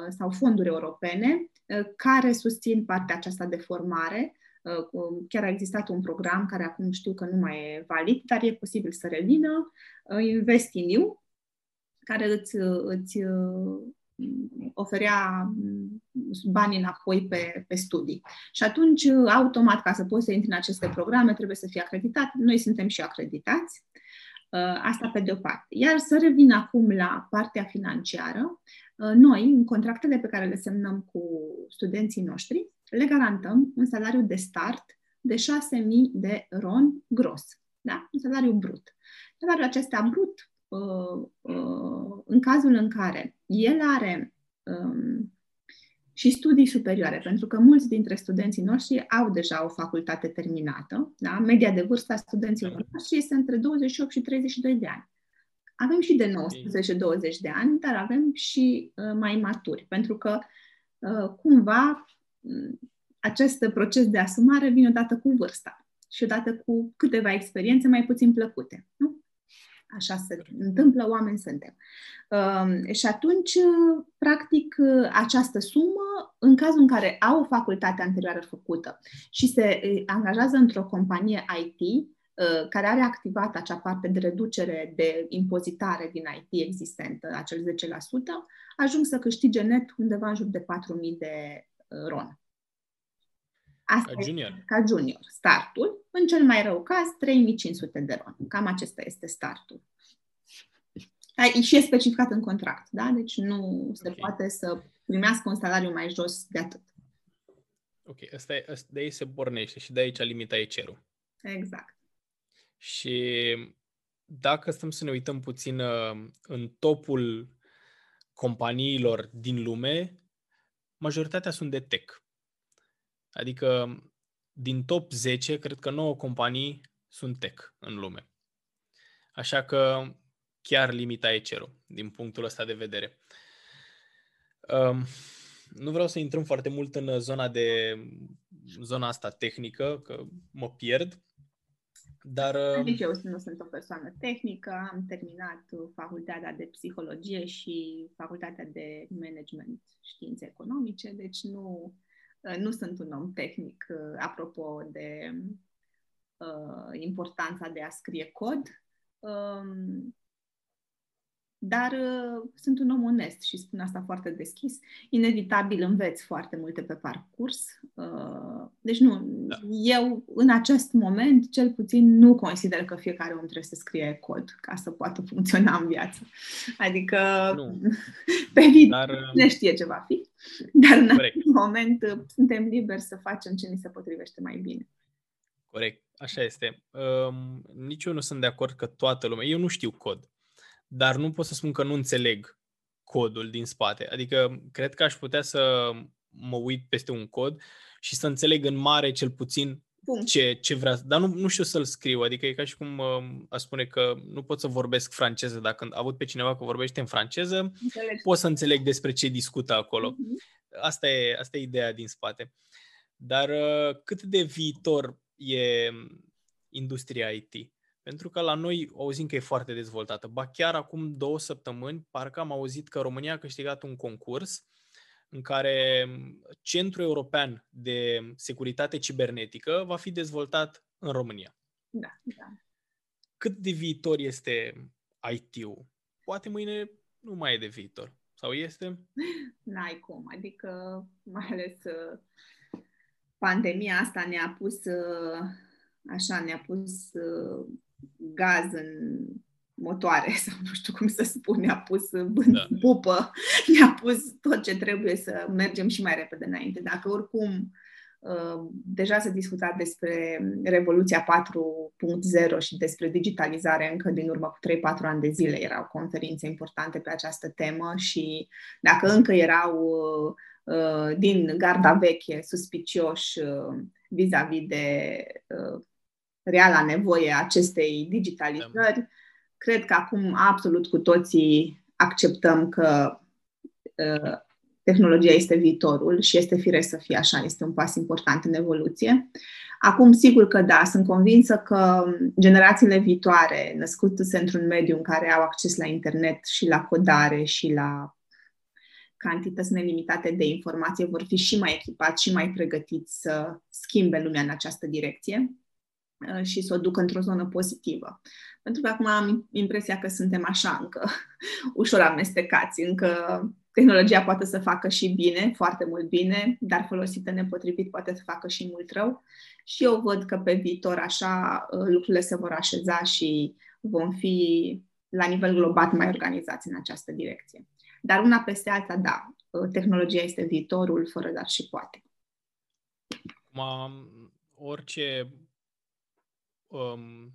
sau fonduri europene care susțin partea aceasta de formare. Uh, chiar a existat un program care acum știu că nu mai e valid, dar e posibil să revină, uh, Invest in You, care îți, îți uh, oferea mm, bani înapoi pe, pe studii. Și atunci, automat, ca să poți să intri în aceste programe, trebuie să fii acreditat. Noi suntem și acreditați. Asta pe de o parte. Iar să revin acum la partea financiară, Uh, noi, în contractele pe care le semnăm cu studenții noștri, le garantăm un salariu de start de 6.000 de ron gros. Da? Un salariu brut. Salariul acesta brut, uh, uh, în cazul în care el are um, și studii superioare, pentru că mulți dintre studenții noștri au deja o facultate terminată. Da? Media de vârstă a studenților noștri este între 28 și 32 de ani. Avem și de 19-20 de ani, dar avem și uh, mai maturi, pentru că uh, cumva uh, acest proces de asumare vine odată cu vârsta și odată cu câteva experiențe mai puțin plăcute. Nu? Așa se întâmplă, oameni suntem. Uh, și atunci, uh, practic, uh, această sumă, în cazul în care au o facultate anterioară făcută și se angajează într-o companie IT, Uh, care are activat acea parte de reducere de impozitare din IT existentă, acel 10%, ajung să câștige net undeva în jur de 4.000 de uh, RON. Asta ca junior. Este, ca junior. Startul, în cel mai rău caz, 3500 de RON. Cam acesta este startul. Și e specificat în contract, da? Deci nu se okay. poate să primească un salariu mai jos de atât. Ok, asta e, asta de aici se pornește și de aici limita e cerul. Exact. Și dacă stăm să ne uităm puțin uh, în topul companiilor din lume, majoritatea sunt de tech. Adică din top 10, cred că 9 companii sunt tech în lume. Așa că chiar limita e cerul, din punctul ăsta de vedere. Um, nu vreau să intrăm foarte mult în zona de zona asta tehnică, că mă pierd, dar... Nici eu nu sunt o persoană tehnică, am terminat facultatea de psihologie și facultatea de management științe economice, deci nu, nu sunt un om tehnic apropo de uh, importanța de a scrie cod. Um, dar uh, sunt un om onest și spun asta foarte deschis. Inevitabil înveți foarte multe pe parcurs. Uh, deci nu, da. eu în acest moment, cel puțin, nu consider că fiecare om trebuie să scrie cod ca să poată funcționa în viață. Adică, nu. pe viitor, dar, uh, ne știe ce va fi. Dar în corect. acest moment uh, suntem liberi să facem ce ni se potrivește mai bine. Corect, așa este. Um, nici eu nu sunt de acord că toată lumea, eu nu știu cod dar nu pot să spun că nu înțeleg codul din spate. Adică cred că aș putea să mă uit peste un cod și să înțeleg în mare cel puțin ce, ce vrea, dar nu, nu știu să-l scriu, adică e ca și cum uh, a spune că nu pot să vorbesc franceză, dacă am avut pe cineva că vorbește în franceză, înțeleg. pot să înțeleg despre ce discută acolo. Uh-huh. asta e, asta e ideea din spate. Dar uh, cât de viitor e industria IT? Pentru că la noi auzim că e foarte dezvoltată. Ba chiar acum două săptămâni, parcă am auzit că România a câștigat un concurs în care Centrul European de Securitate Cibernetică va fi dezvoltat în România. Da, da. Cât de viitor este IT-ul? Poate mâine nu mai e de viitor. Sau este? N-ai cum. Adică, mai ales uh, pandemia asta ne-a pus uh, așa, ne-a pus uh, gaz în motoare sau nu știu cum să spun, ne-a pus în da. pupă, ne-a pus tot ce trebuie să mergem și mai repede înainte. Dacă oricum uh, deja se discuta despre Revoluția 4.0 și despre digitalizare încă din urmă cu 3-4 ani de zile erau conferințe importante pe această temă și dacă încă erau uh, din garda veche suspicioși vis-a-vis de reala nevoie a acestei digitalizări. Da. Cred că acum absolut cu toții acceptăm că uh, tehnologia este viitorul și este firesc să fie așa, este un pas important în evoluție. Acum, sigur că da, sunt convinsă că generațiile viitoare, născute într-un mediu în care au acces la internet și la codare și la cantități nelimitate de informație, vor fi și mai echipați și mai pregătiți să schimbe lumea în această direcție. Uh, și să o duc într-o zonă pozitivă. Pentru că acum am impresia că suntem așa încă ușor amestecați, încă tehnologia poate să facă și bine, foarte mult bine, dar folosită nepotrivit poate să facă și mult rău. Și eu văd că pe viitor așa uh, lucrurile se vor așeza și vom fi la nivel global mai organizați în această direcție. Dar una peste alta, da, uh, tehnologia este viitorul, fără dar și poate. Acum, orice um,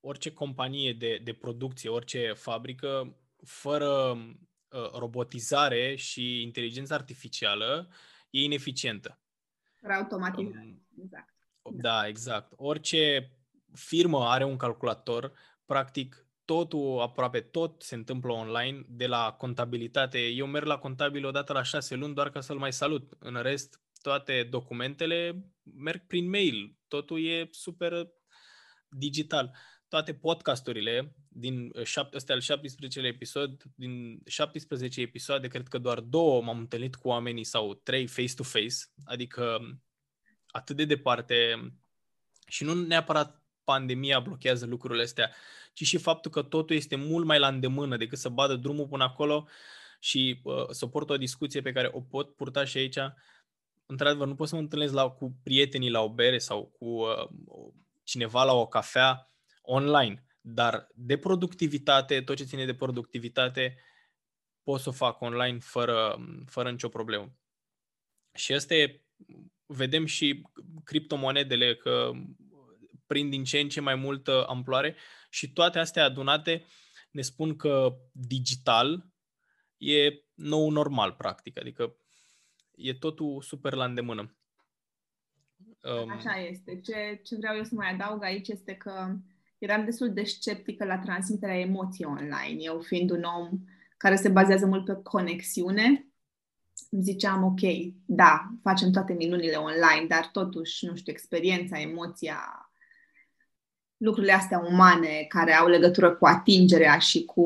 orice companie de, de producție, orice fabrică, fără uh, robotizare și inteligență artificială, e ineficientă. Fără automatizare, um, exact. Da, exact. Orice firmă are un calculator, practic totul, aproape tot se întâmplă online, de la contabilitate. Eu merg la contabil odată la șase luni doar ca să-l mai salut. În rest, toate documentele merg prin mail. Totul e super digital. Toate podcasturile din ăsta al 17 episod, din 17 episoade, cred că doar două m-am întâlnit cu oamenii sau trei face-to-face, adică atât de departe și nu neapărat pandemia blochează lucrurile astea, ci și faptul că totul este mult mai la îndemână decât să badă drumul până acolo și uh, să port o discuție pe care o pot purta și aici. Într-adevăr, nu pot să mă întâlnesc la, cu prietenii la o bere sau cu uh, cineva la o cafea online. Dar de productivitate, tot ce ține de productivitate, pot să o fac online fără, fără nicio problemă. Și asta e, vedem și criptomonedele că prind din ce în ce mai multă amploare și toate astea adunate ne spun că digital e nou normal, practic. Adică e totul super la îndemână. Um... Așa este. Ce, ce vreau eu să mai adaug aici este că eram destul de sceptică la transmiterea emoției online. Eu fiind un om care se bazează mult pe conexiune, ziceam, ok, da, facem toate minunile online, dar totuși, nu știu, experiența, emoția, lucrurile astea umane care au legătură cu atingerea și cu,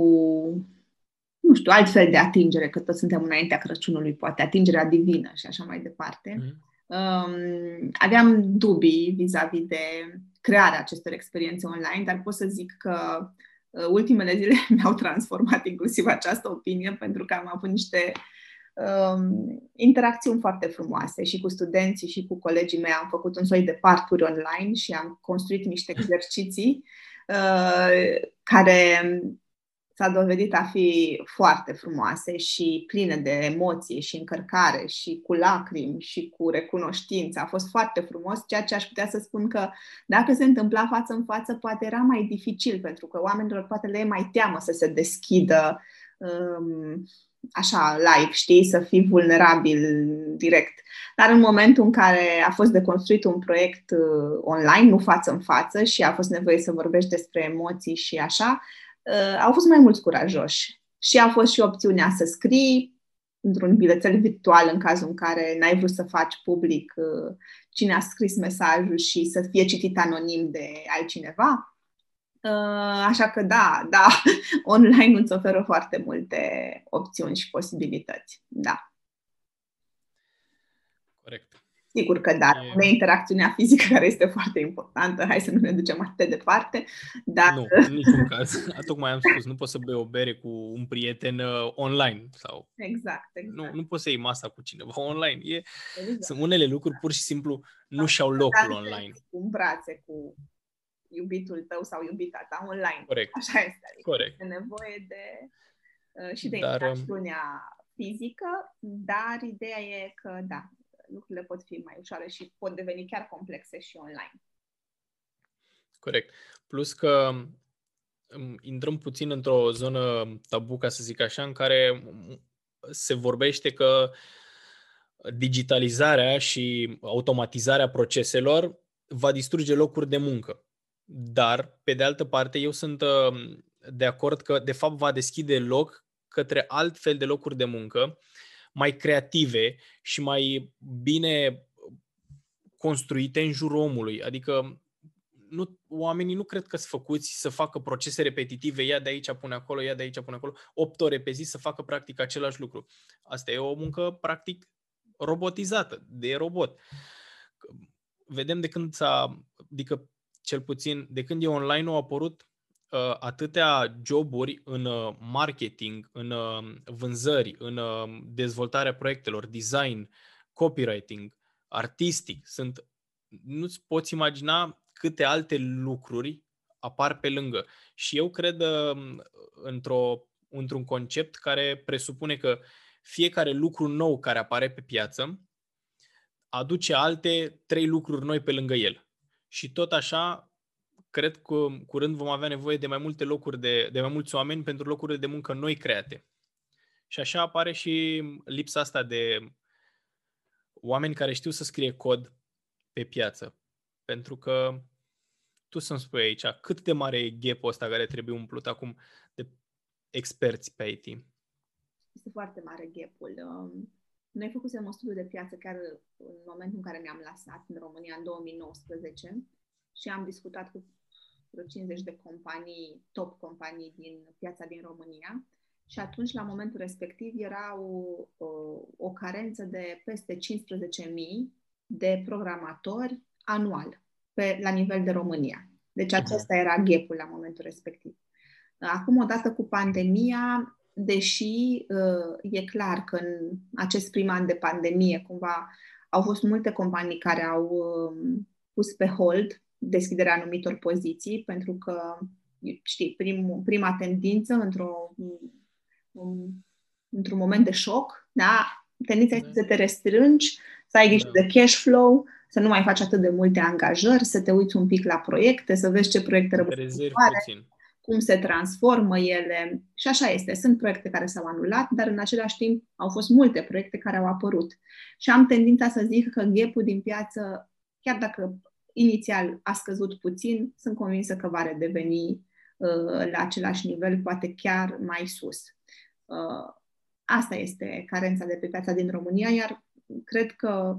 nu știu, altfel de atingere, că toți suntem înaintea Crăciunului, poate atingerea divină și așa mai departe. Mm-hmm um, aveam dubii vis-a-vis de crearea acestor experiențe online, dar pot să zic că uh, ultimele zile mi-au transformat inclusiv această opinie pentru că am avut niște um, interacțiuni foarte frumoase și cu studenții și cu colegii mei. Am făcut un soi de parcuri online și am construit niște exerciții uh, care s-a dovedit a fi foarte frumoase și pline de emoție și încărcare și cu lacrimi și cu recunoștință. A fost foarte frumos, ceea ce aș putea să spun că dacă se întâmpla față în față, poate era mai dificil, pentru că oamenilor poate le e mai teamă să se deschidă um, așa live, știi, să fii vulnerabil direct. Dar în momentul în care a fost de construit un proiect uh, online, nu față în față și a fost nevoie să vorbești despre emoții și așa, uh, au fost mai mulți curajoși. Și a fost și opțiunea să scrii, într-un bilețel virtual în cazul în care n-ai vrut să faci public uh, cine a scris mesajul și să fie citit anonim de altcineva. Uh, așa că da, da, online îți oferă foarte multe opțiuni și posibilități. Da. Corect. Sigur că da, e... interacțiunea fizică care este foarte importantă, hai să nu ne ducem atât de departe, dar... Nu, în niciun caz. Tocmai am spus, nu poți să bei o bere cu un prieten uh, online. sau. Exact, exact. Nu, nu poți să iei masa cu cineva online. E... Exact. Sunt unele lucruri pur și simplu nu și-au locul online. Cu brațe, cu iubitul tău sau iubita ta online. Corect. Așa este. Adică Corect. E nevoie de uh, și de dar, um, interacțiunea fizică, dar ideea e că, da, lucrurile pot fi mai ușoare și pot deveni chiar complexe și online. Corect. Plus că um, intrăm puțin într-o zonă tabu, ca să zic așa, în care se vorbește că digitalizarea și automatizarea proceselor va distruge locuri de muncă. Dar, pe de altă parte, eu sunt um, de acord că, de fapt, va deschide loc către alt fel de locuri de muncă mai creative și mai bine construite în jurul omului. Adică nu, oamenii nu cred că sunt făcuți să facă procese repetitive, ia de aici, pune acolo, ia de aici, pune acolo, 8 ore pe zi să facă practic același lucru. Asta e o muncă practic robotizată, de robot. Vedem de când s-a, adică cel puțin de când e online au apărut uh, atâtea joburi în uh, marketing, în uh, vânzări, în uh, dezvoltarea proiectelor, design, copywriting, artistic. Sunt, nu-ți poți imagina câte alte lucruri apar pe lângă. Și eu cred uh, într-o, într-un concept care presupune că fiecare lucru nou care apare pe piață aduce alte trei lucruri noi pe lângă el. Și tot așa, cred că curând vom avea nevoie de mai multe locuri, de, de mai mulți oameni pentru locurile de muncă noi create. Și așa apare și lipsa asta de oameni care știu să scrie cod pe piață. Pentru că tu să-mi spui aici, cât de mare e gap ăsta care trebuie umplut acum de experți pe IT? Este foarte mare gapul. Um, noi făcusem un studiu de piață chiar în momentul în care ne-am lansat în România în 2019 și am discutat cu vreo 50 de companii, top companii din piața din România și atunci, la momentul respectiv, era o, o, o carență de peste 15.000 de programatori anual pe, la nivel de România. Deci acesta era gapul la momentul respectiv. Acum, odată cu pandemia, deși uh, e clar că în acest prim an de pandemie, cumva, au fost multe companii care au uh, pus pe hold deschiderea anumitor poziții, pentru că, știi, prim, prima tendință într-o, un, într-un moment de șoc, da, tendința este să te restrângi, să ai grijă da. de cash flow, să nu mai faci atât de multe angajări, să te uiți un pic la proiecte, să vezi ce proiecte rămân cum se transformă ele. Și așa este. Sunt proiecte care s-au anulat, dar în același timp au fost multe proiecte care au apărut. Și am tendința să zic că gap din piață, chiar dacă inițial a scăzut puțin, sunt convinsă că va redeveni uh, la același nivel, poate chiar mai sus. Uh, asta este carența de pe piața din România, iar cred că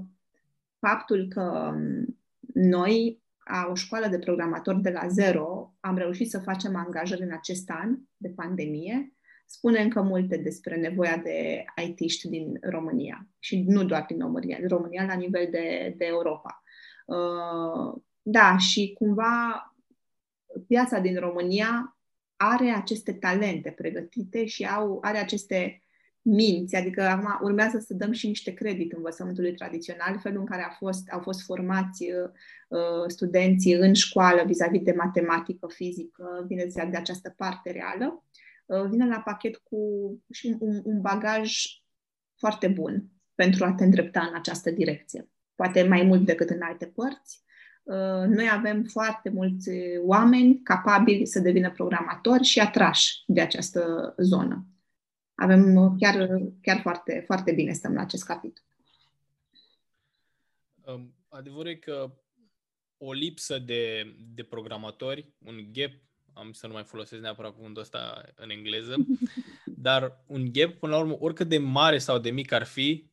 faptul că um, noi, a o școală de programatori de la zero, am reușit să facem angajări în acest an de pandemie, spune încă multe despre nevoia de IT-ști din România. Și nu doar din România, din România la nivel de, de Europa. Uh, da, și cumva piața din România are aceste talente pregătite și au, are aceste minți, adică acum urmează să dăm și niște credit învățământului tradițional, felul în care a fost, au fost formați uh, studenții în școală vis-a-vis de matematică, fizică, vine de această parte reală, uh, vine la pachet cu și un, un bagaj foarte bun pentru a te îndrepta în această direcție poate mai mult decât în alte părți. Uh, noi avem foarte mulți oameni capabili să devină programatori și atrași de această zonă. Avem chiar, chiar foarte, foarte bine stăm la acest capitol. Um, adevărul e că o lipsă de, de programatori, un gap am să nu mai folosesc neapărat cuvântul ăsta în engleză, dar un gap, până la urmă, oricât de mare sau de mic ar fi,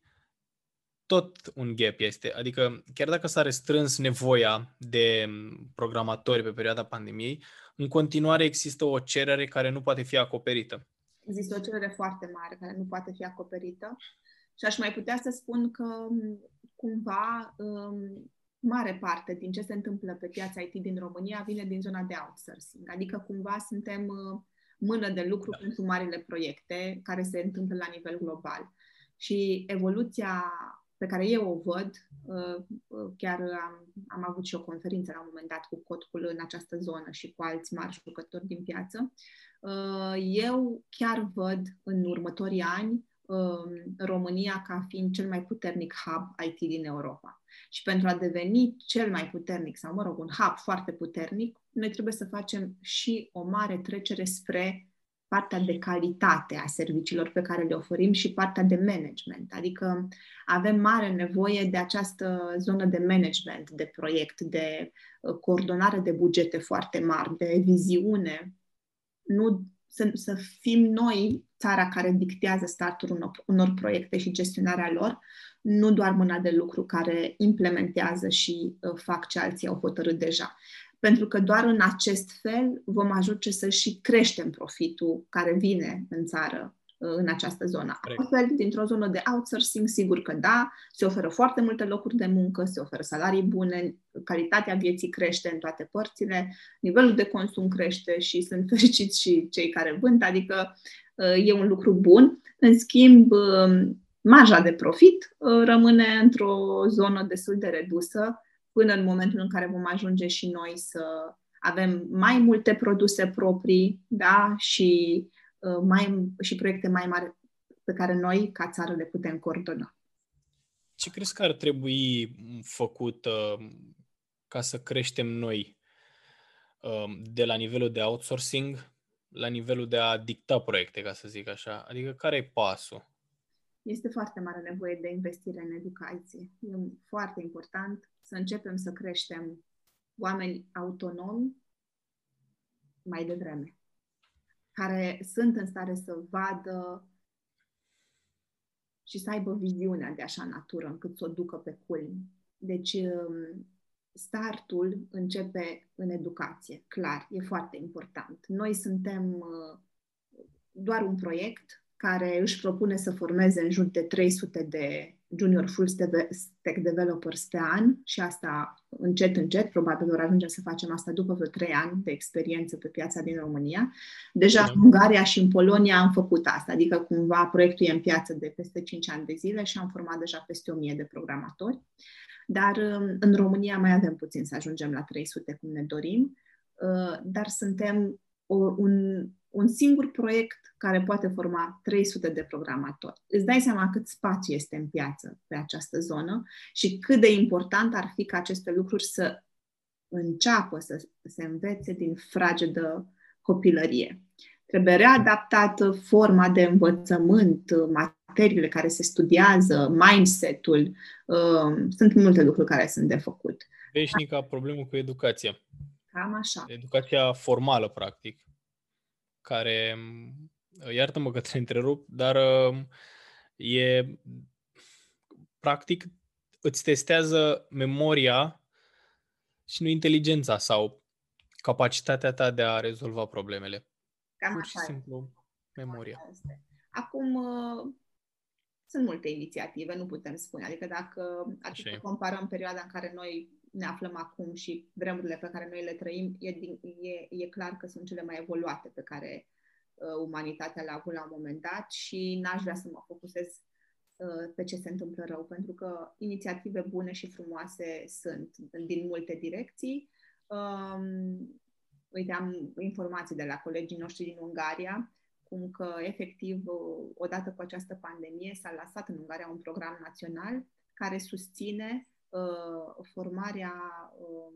tot un gap este. Adică, chiar dacă s-a restrâns nevoia de programatori pe perioada pandemiei, în continuare există o cerere care nu poate fi acoperită. Există o cerere foarte mare care nu poate fi acoperită și aș mai putea să spun că cumva um, mare parte din ce se întâmplă pe piața IT din România vine din zona de outsourcing. Adică cumva suntem uh, mână de lucru da. pentru marile proiecte care se întâmplă la nivel global. Și evoluția pe care eu o văd, uh, uh, chiar am, am avut și o conferință la un moment dat cu Cotcul în această zonă și cu alți mari jucători din piață, eu chiar văd în următorii ani um, România ca fiind cel mai puternic hub IT din Europa. Și pentru a deveni cel mai puternic, sau mă rog, un hub foarte puternic, noi trebuie să facem și o mare trecere spre partea de calitate a serviciilor pe care le oferim și partea de management. Adică avem mare nevoie de această zonă de management, de proiect, de uh, coordonare de bugete foarte mari, de viziune. Nu să, să fim noi țara care dictează startul unor, unor proiecte și gestionarea lor, nu doar mâna de lucru care implementează și uh, fac ce alții au hotărât deja. Pentru că doar în acest fel vom ajunge să și creștem profitul care vine în țară uh, în această zonă. Altfel, dintr-o zonă de outsourcing, sigur că da, se oferă foarte multe locuri de muncă, se oferă salarii bune, calitatea vieții crește în toate părțile, nivelul de consum crește și sunt fericiți și cei care vând, adică uh, e un lucru bun. În schimb, um, marja de profit uh, rămâne într-o zonă destul de redusă până în momentul în care vom ajunge și noi să avem mai multe produse proprii da? și, uh, mai, și proiecte mai mari pe care noi, ca țară, le putem coordona. Ce crezi că ar trebui făcut uh, ca să creștem noi de la nivelul de outsourcing la nivelul de a dicta proiecte, ca să zic așa? Adică care e pasul? Este foarte mare nevoie de investire în educație. E foarte important să începem să creștem oameni autonomi mai devreme, care sunt în stare să vadă și să aibă viziunea de așa natură încât să o ducă pe culmi. Deci, um, startul începe în educație, clar, e foarte important. Noi suntem uh, doar un proiect care își propune să formeze în jur de 300 de junior full stack developers pe an și asta încet, încet, probabil vor ajunge să facem asta după vreo 3 ani de experiență pe piața din România. Deja în Ungaria și în Polonia am făcut asta, adică cumva proiectul e în piață de peste 5 ani de zile și am format deja peste 1000 de programatori. Dar um, în România mai avem puțin să ajungem la 300 cum ne dorim, uh, dar suntem un, un singur proiect care poate forma 300 de programatori. Îți dai seama cât spațiu este în piață pe această zonă și cât de important ar fi ca aceste lucruri să înceapă să se învețe din fragedă copilărie. Trebuie readaptată forma de învățământ, materiile care se studiază, mindset-ul. Uh, sunt multe lucruri care sunt de făcut. Veșnica problemă cu educația. Cam așa. Educația formală, practic, care iartă-mă că te întrerup, dar uh, e practic îți testează memoria și nu inteligența sau capacitatea ta de a rezolva problemele. Cam Pur și așa simplu memoria. Acum uh, sunt multe inițiative, nu putem spune. Adică dacă ar fi să comparăm perioada în care noi ne aflăm acum și vremurile pe care noi le trăim, e, din, e, e clar că sunt cele mai evoluate pe care uh, umanitatea l-a avut la un moment dat și n-aș vrea să mă focusez uh, pe ce se întâmplă rău, pentru că inițiative bune și frumoase sunt din multe direcții. Um, uite, am informații de la colegii noștri din Ungaria, cum că, efectiv, odată cu această pandemie, s-a lansat în Ungaria un program național care susține uh, formarea uh,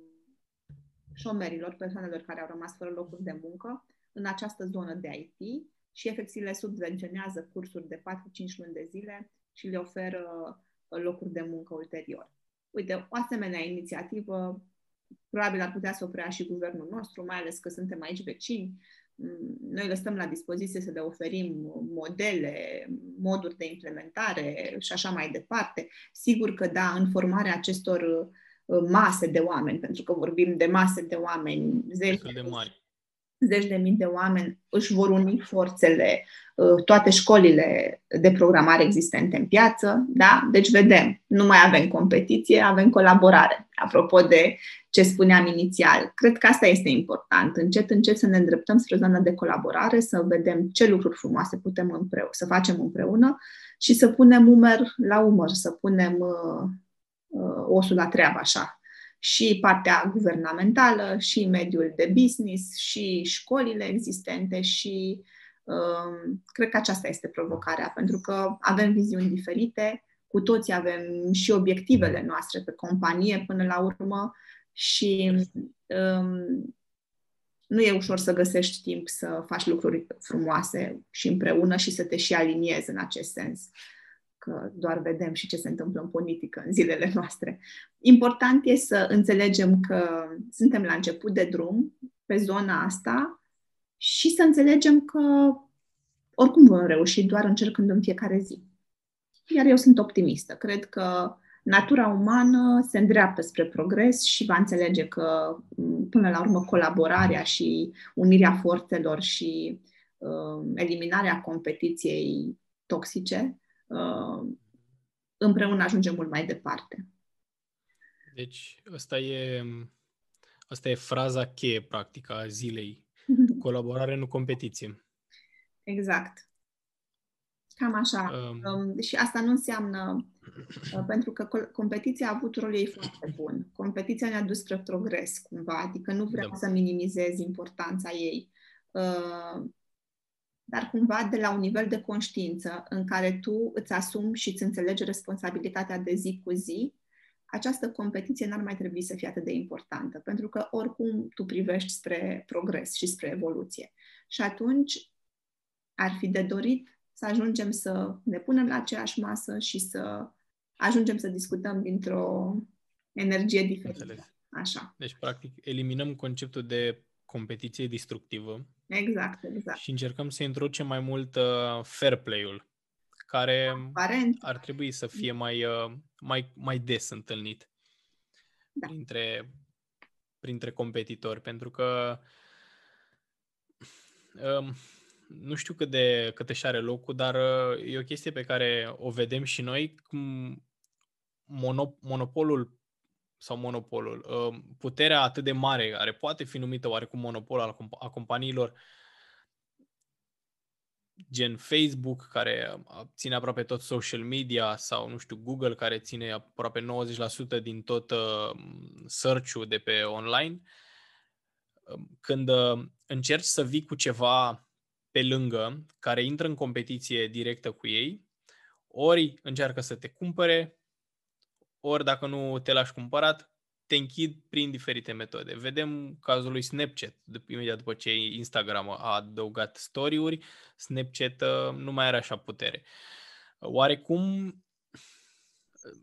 șomerilor, persoanelor care au rămas fără locuri de muncă, în această zonă de IT și efectiv le subvenționează cursuri de 4-5 luni de zile și le oferă uh, locuri de muncă ulterior. Uite, o asemenea inițiativă probabil ar putea să o preia și guvernul nostru, mai ales că suntem aici vecini. Mm, noi le stăm la dispoziție să le oferim modele, moduri de implementare și așa mai departe. Sigur că da, în formarea acestor uh, mase de oameni, pentru că vorbim de mase de oameni, zeci de mari zeci de mii de oameni își vor uni forțele, uh, toate școlile de programare existente în piață, da? Deci vedem, nu mai avem competiție, avem colaborare. Apropo de ce spuneam inițial, cred că asta este important. Încet, încet să ne îndreptăm spre zona de colaborare, să vedem ce lucruri frumoase putem împreună, să facem împreună și să punem umăr la umăr, să punem uh, uh, osul la treabă, așa, și partea guvernamentală, și mediul de business, și școlile existente și um, cred că aceasta este provocarea, pentru că avem viziuni diferite, cu toții avem și obiectivele noastre pe companie până la urmă și um, nu e ușor să găsești timp să faci lucruri frumoase și împreună și să te și aliniezi în acest sens. Uh, că doar vedem și ce se întâmplă în politică în zilele noastre. Important e să înțelegem că suntem la început de drum pe zona asta și să înțelegem că oricum vom reuși doar încercând în fiecare zi. Iar eu sunt optimistă. Cred că natura umană se îndreaptă spre progres și va înțelege că, până la urmă, colaborarea și unirea forțelor și uh, eliminarea competiției toxice Uh, împreună ajungem mult mai departe. Deci, asta e, asta e fraza cheie, practic, a zilei. Colaborare, nu competiție. Exact. Cam așa. Um, um, și asta nu înseamnă, uh, pentru că competiția a avut rolul ei foarte bun. Competiția ne-a dus spre progres, cumva, adică nu vreau da. să minimizez importanța ei. Uh, dar cumva de la un nivel de conștiință în care tu îți asumi și îți înțelegi responsabilitatea de zi cu zi, această competiție n-ar mai trebui să fie atât de importantă, pentru că oricum tu privești spre progres și spre evoluție. Și atunci ar fi de dorit să ajungem să ne punem la aceeași masă și să ajungem să discutăm dintr-o energie diferită. Înțeles. Așa. Deci, practic, eliminăm conceptul de competiție destructivă. Exact, exact. Și încercăm să introducem mai mult uh, fair play-ul, care Aparent. ar trebui să fie mai, uh, mai, mai des întâlnit da. printre, printre competitori, pentru că um, nu știu cât de cât își are locul, dar uh, e o chestie pe care o vedem și noi, cum monop- monopolul sau monopolul, uh, puterea atât de mare, care poate fi numită oarecum monopol al a companiilor, gen Facebook, care ține aproape tot social media, sau, nu știu, Google, care ține aproape 90% din tot uh, search-ul de pe online, um, când uh, încerci să vii cu ceva pe lângă, care intră în competiție directă cu ei, ori încearcă să te cumpere, ori dacă nu te lași cumpărat, te închid prin diferite metode. Vedem cazul lui Snapchat, imediat după ce Instagram a adăugat story-uri, Snapchat uh, nu mai are așa putere. Oarecum,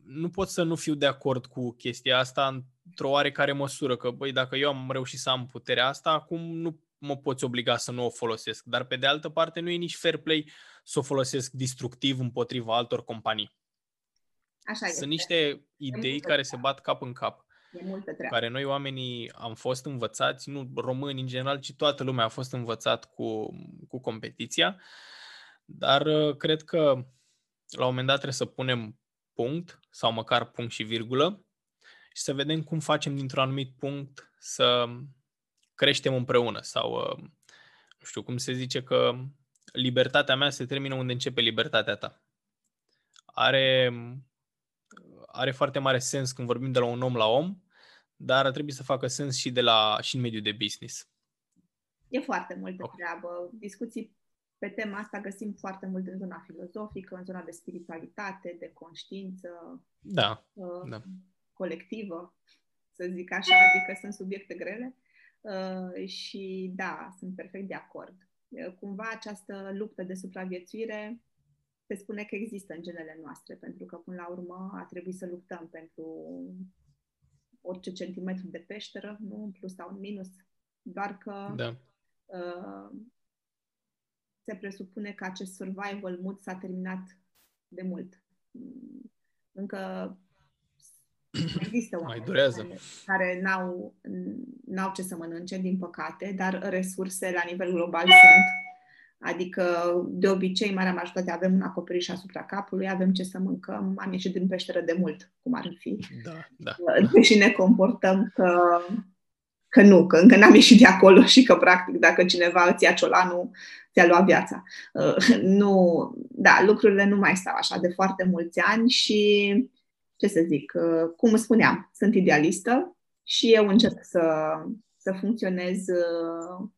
nu pot să nu fiu de acord cu chestia asta într-o oarecare măsură, că băi, dacă eu am reușit să am puterea asta, acum nu mă poți obliga să nu o folosesc. Dar pe de altă parte nu e nici fair play să o folosesc destructiv împotriva altor companii. Așa Sunt este. niște idei care se bat cap în cap. E multă treabă. Care noi oamenii am fost învățați, nu români în general, ci toată lumea a fost învățat cu, cu competiția. Dar uh, cred că la un moment dat trebuie să punem punct sau măcar punct și virgulă și să vedem cum facem dintr-un anumit punct să creștem împreună sau uh, nu știu cum se zice că libertatea mea se termină unde începe libertatea ta. Are are foarte mare sens când vorbim de la un om la om, dar ar trebui să facă sens și, de la, și în mediul de business. E foarte multă okay. treabă. Discuții pe tema asta găsim foarte mult în zona filozofică, în zona de spiritualitate, de conștiință da, uh, da. colectivă, să zic așa, adică sunt subiecte grele. Uh, și da, sunt perfect de acord. Uh, cumva această luptă de supraviețuire se spune că există în genele noastre, pentru că până la urmă a trebuit să luptăm pentru orice centimetru de peșteră, nu în plus sau în minus, doar că da. uh, se presupune că acest survival mood s-a terminat de mult. Încă există oameni Mai durează. care, care n-au, n-au ce să mănânce, din păcate, dar resurse la nivel global sunt. Adică, de obicei, marea majoritate avem un acoperiș asupra capului, avem ce să mâncăm, am ieșit din peșteră de mult, cum ar fi. Da, da. Deși ne comportăm că că nu, că încă n-am ieșit de acolo și că, practic, dacă cineva îți ia ciolanul, ți-a luat viața. Uh, nu, da, lucrurile nu mai stau așa de foarte mulți ani și, ce să zic, uh, cum spuneam, sunt idealistă și eu încerc să, să funcționez uh,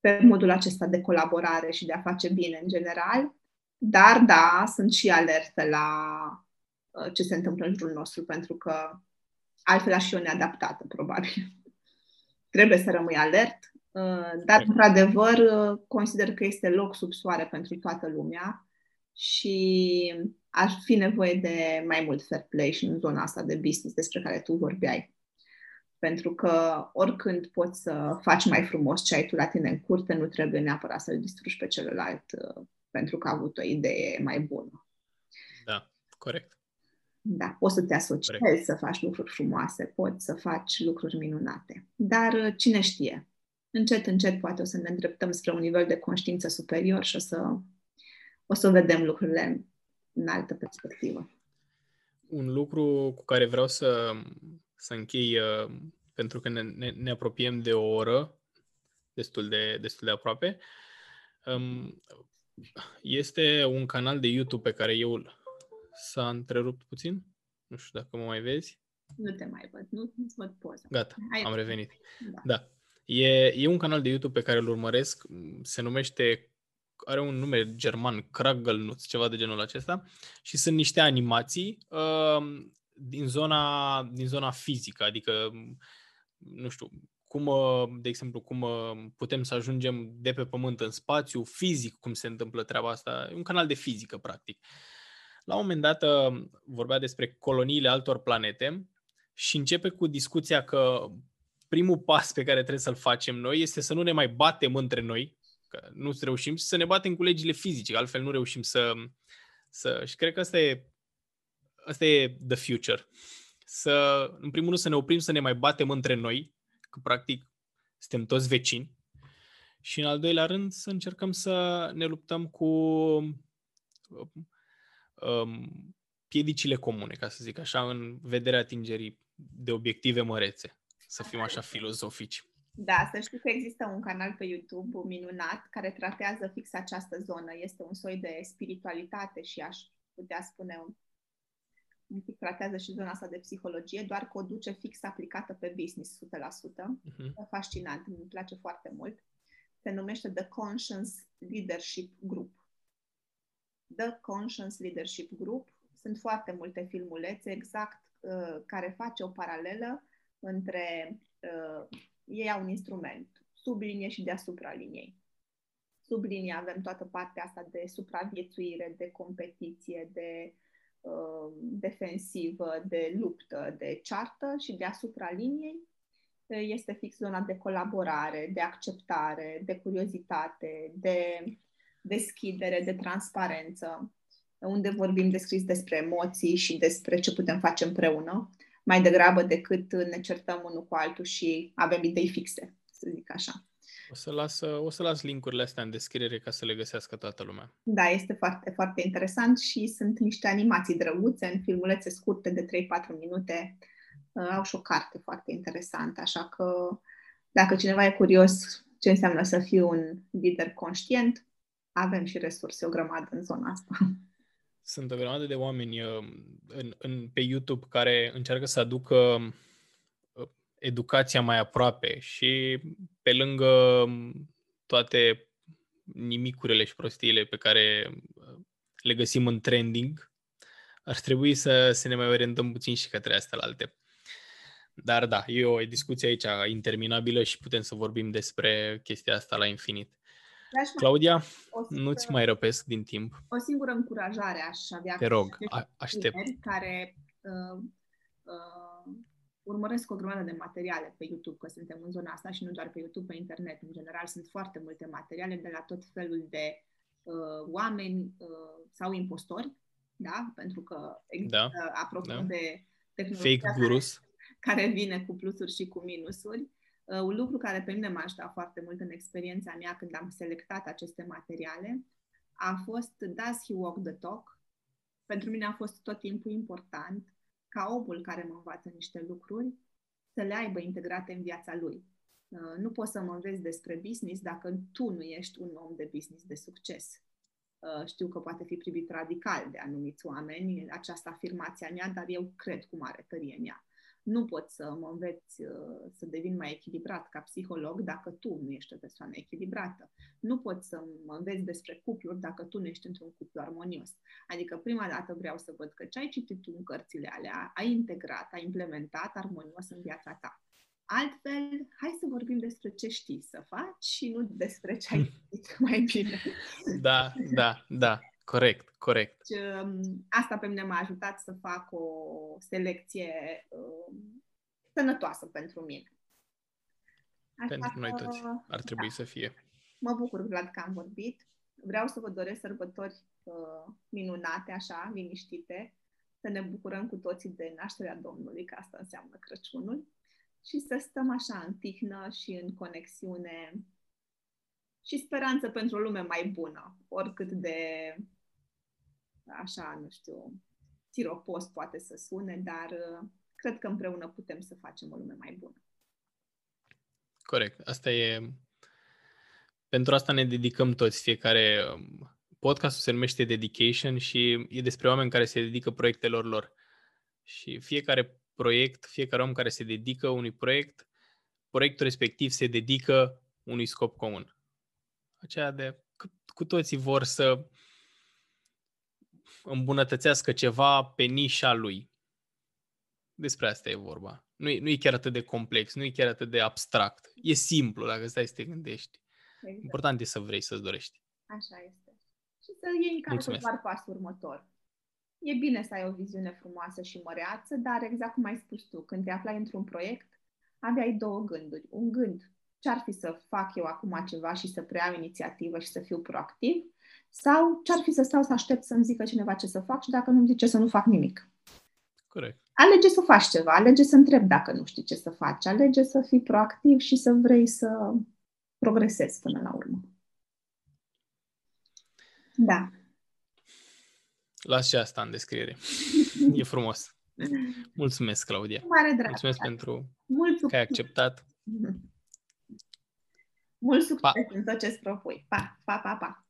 pe modul acesta de colaborare și de a face bine în general, dar, da, sunt și alertă la ce se întâmplă în jurul nostru, pentru că altfel aș fi o neadaptată, probabil. Trebuie să rămâi alert, uh, dar, într-adevăr, uh, consider că este loc sub soare pentru toată lumea și ar fi nevoie de mai mult fair play și în zona asta de business despre care tu vorbeai. Pentru că oricând poți să faci mai frumos ce ai tu la tine în curte, nu trebuie neapărat să-l distrugi pe celălalt uh, pentru că a avut o idee mai bună. Da, corect. Da, poți să te asociezi, Corect. să faci lucruri frumoase, poți să faci lucruri minunate. Dar uh, cine știe? Încet, încet poate o să ne îndreptăm spre un nivel de conștiință superior și o să, o să vedem lucrurile în altă perspectivă. Un lucru cu care vreau să, să închei, uh, pentru că ne, ne, ne apropiem de o oră, destul de, destul de aproape, um, este un canal de YouTube pe care eu S-a întrerupt puțin? Nu știu dacă mă mai vezi. Nu te mai văd, nu îți văd poza. Gata, Hai am revenit. Da. da. E, e un canal de YouTube pe care îl urmăresc, se numește, are un nume german, Kraggelnuts, ceva de genul acesta, și sunt niște animații uh, din, zona, din zona fizică, adică, nu știu, cum, uh, de exemplu, cum uh, putem să ajungem de pe pământ în spațiu, fizic, cum se întâmplă treaba asta. E un canal de fizică, practic. Uh, la un moment dat uh, vorbea despre coloniile altor planete și începe cu discuția că primul pas pe care trebuie să-l facem noi este să nu ne mai batem între noi, că nu reușim, și să ne batem cu legile fizice, altfel nu reușim să... să și cred că asta e, asta e the future. Să, în primul rând, să ne oprim să ne mai batem între noi, că practic suntem toți vecini, și în al doilea rând să încercăm să ne luptăm cu um, piedicile comune, ca să zic așa, în vederea atingerii de obiective mărețe, să fim așa filozofici. Da, să știu că există un canal pe YouTube minunat care tratează fix această zonă. Este un soi de spiritualitate și aș putea spune un, un pic tratează și zona asta de psihologie, doar că o duce fix aplicată pe business 100%. Uh-huh. Mhm. Fascinant, îmi place foarte mult. Se numește The Conscience Leadership Group. The Conscience Leadership Group. Sunt foarte multe filmulețe exact uh, care face o paralelă între uh, ei au un instrument, sub linie și deasupra liniei. Sub linie avem toată partea asta de supraviețuire, de competiție, de uh, defensivă, de luptă, de ceartă și deasupra liniei uh, este fix zona de colaborare, de acceptare, de curiozitate, de deschidere, de transparență, unde vorbim descris despre emoții și despre ce putem face împreună, mai degrabă decât ne certăm unul cu altul și avem idei fixe, să zic așa. O să las, o să las linkurile astea în descriere ca să le găsească toată lumea. Da, este foarte, foarte interesant și sunt niște animații drăguțe în filmulețe scurte de 3-4 minute. Uh, au și o carte foarte interesantă, așa că dacă cineva e curios ce înseamnă să fii un lider conștient, avem și resurse o grămadă în zona asta. Sunt o grămadă de oameni uh, în, în, pe YouTube care încearcă să aducă uh, educația mai aproape și pe lângă um, toate nimicurile și prostiile pe care uh, le găsim în trending, ar trebui să, să ne mai orientăm puțin și către astea alte. Dar da, e o discuție aici interminabilă și putem să vorbim despre chestia asta la infinit. Claudia, singură, nu-ți mai răpesc din timp. O singură încurajare aș avea. Te rog, a- aștept. Care uh, uh, urmăresc o grămadă de materiale pe YouTube, că suntem în zona asta și nu doar pe YouTube, pe internet. În general sunt foarte multe materiale de la tot felul de uh, oameni uh, sau impostori, da? Pentru că există, da. apropo da. de tehnologia Fake gurus. Care, care vine cu plusuri și cu minusuri. Uh, un lucru care pe mine m-a ajutat foarte mult în experiența mea când am selectat aceste materiale a fost Does he walk the talk? Pentru mine a fost tot timpul important ca omul care mă învață niște lucruri să le aibă integrate în viața lui. Uh, nu poți să mă înveți despre business dacă tu nu ești un om de business de succes. Uh, știu că poate fi privit radical de anumiți oameni această afirmație a mea, dar eu cred cu mare tărie în ea. Nu pot să mă înveți uh, să devin mai echilibrat ca psiholog dacă tu nu ești o persoană echilibrată. Nu pot să mă înveți despre cupluri dacă tu nu ești într-un cuplu armonios. Adică prima dată vreau să văd că ce ai citit tu în cărțile alea, ai integrat, ai implementat armonios în viața ta. Altfel, hai să vorbim despre ce știi să faci și nu despre ce ai citit mai bine. Da, da, da. Corect, corect. Deci, um, asta pe mine m-a ajutat să fac o selecție um, sănătoasă pentru mine. Așa pentru că, noi toți ar trebui da. să fie. Mă bucur, Vlad, că am vorbit. Vreau să vă doresc sărbători uh, minunate, așa, liniștite, să ne bucurăm cu toții de nașterea Domnului, că asta înseamnă Crăciunul, și să stăm așa în tihnă și în conexiune și speranță pentru o lume mai bună, oricât de așa, nu știu, tiropos poate să sune, dar uh, cred că împreună putem să facem o lume mai bună. Corect. Asta e... Pentru asta ne dedicăm toți, fiecare... Um, podcastul se numește Dedication și e despre oameni care se dedică proiectelor lor. Și fiecare proiect, fiecare om care se dedică unui proiect, proiectul respectiv se dedică unui scop comun. Aceea de cu toții vor să îmbunătățească ceva pe nișa lui. Despre asta e vorba. Nu e, nu e chiar atât de complex, nu e chiar atât de abstract. E simplu dacă stai să te gândești. Exact. Important e să vrei să-ți dorești. Așa este. Și să iei în calcul doar pasul următor. E bine să ai o viziune frumoasă și măreață, dar exact cum ai spus tu, când te aflai într-un proiect, aveai două gânduri. Un gând, ce-ar fi să fac eu acum ceva și să preiau inițiativă și să fiu proactiv sau ce-ar fi să stau să aștept să-mi zică cineva ce să fac și dacă nu-mi zice să nu fac nimic. Corect. Alege să faci ceva, alege să întrebi dacă nu știi ce să faci, alege să fii proactiv și să vrei să progresezi până la urmă. Da. Las și asta în descriere. e frumos. Mulțumesc, Claudia. Mare drag. Mulțumesc pentru Mult că ai acceptat. Mult succes pa. în tot ce-ți propui. Pa, pa, pa, pa.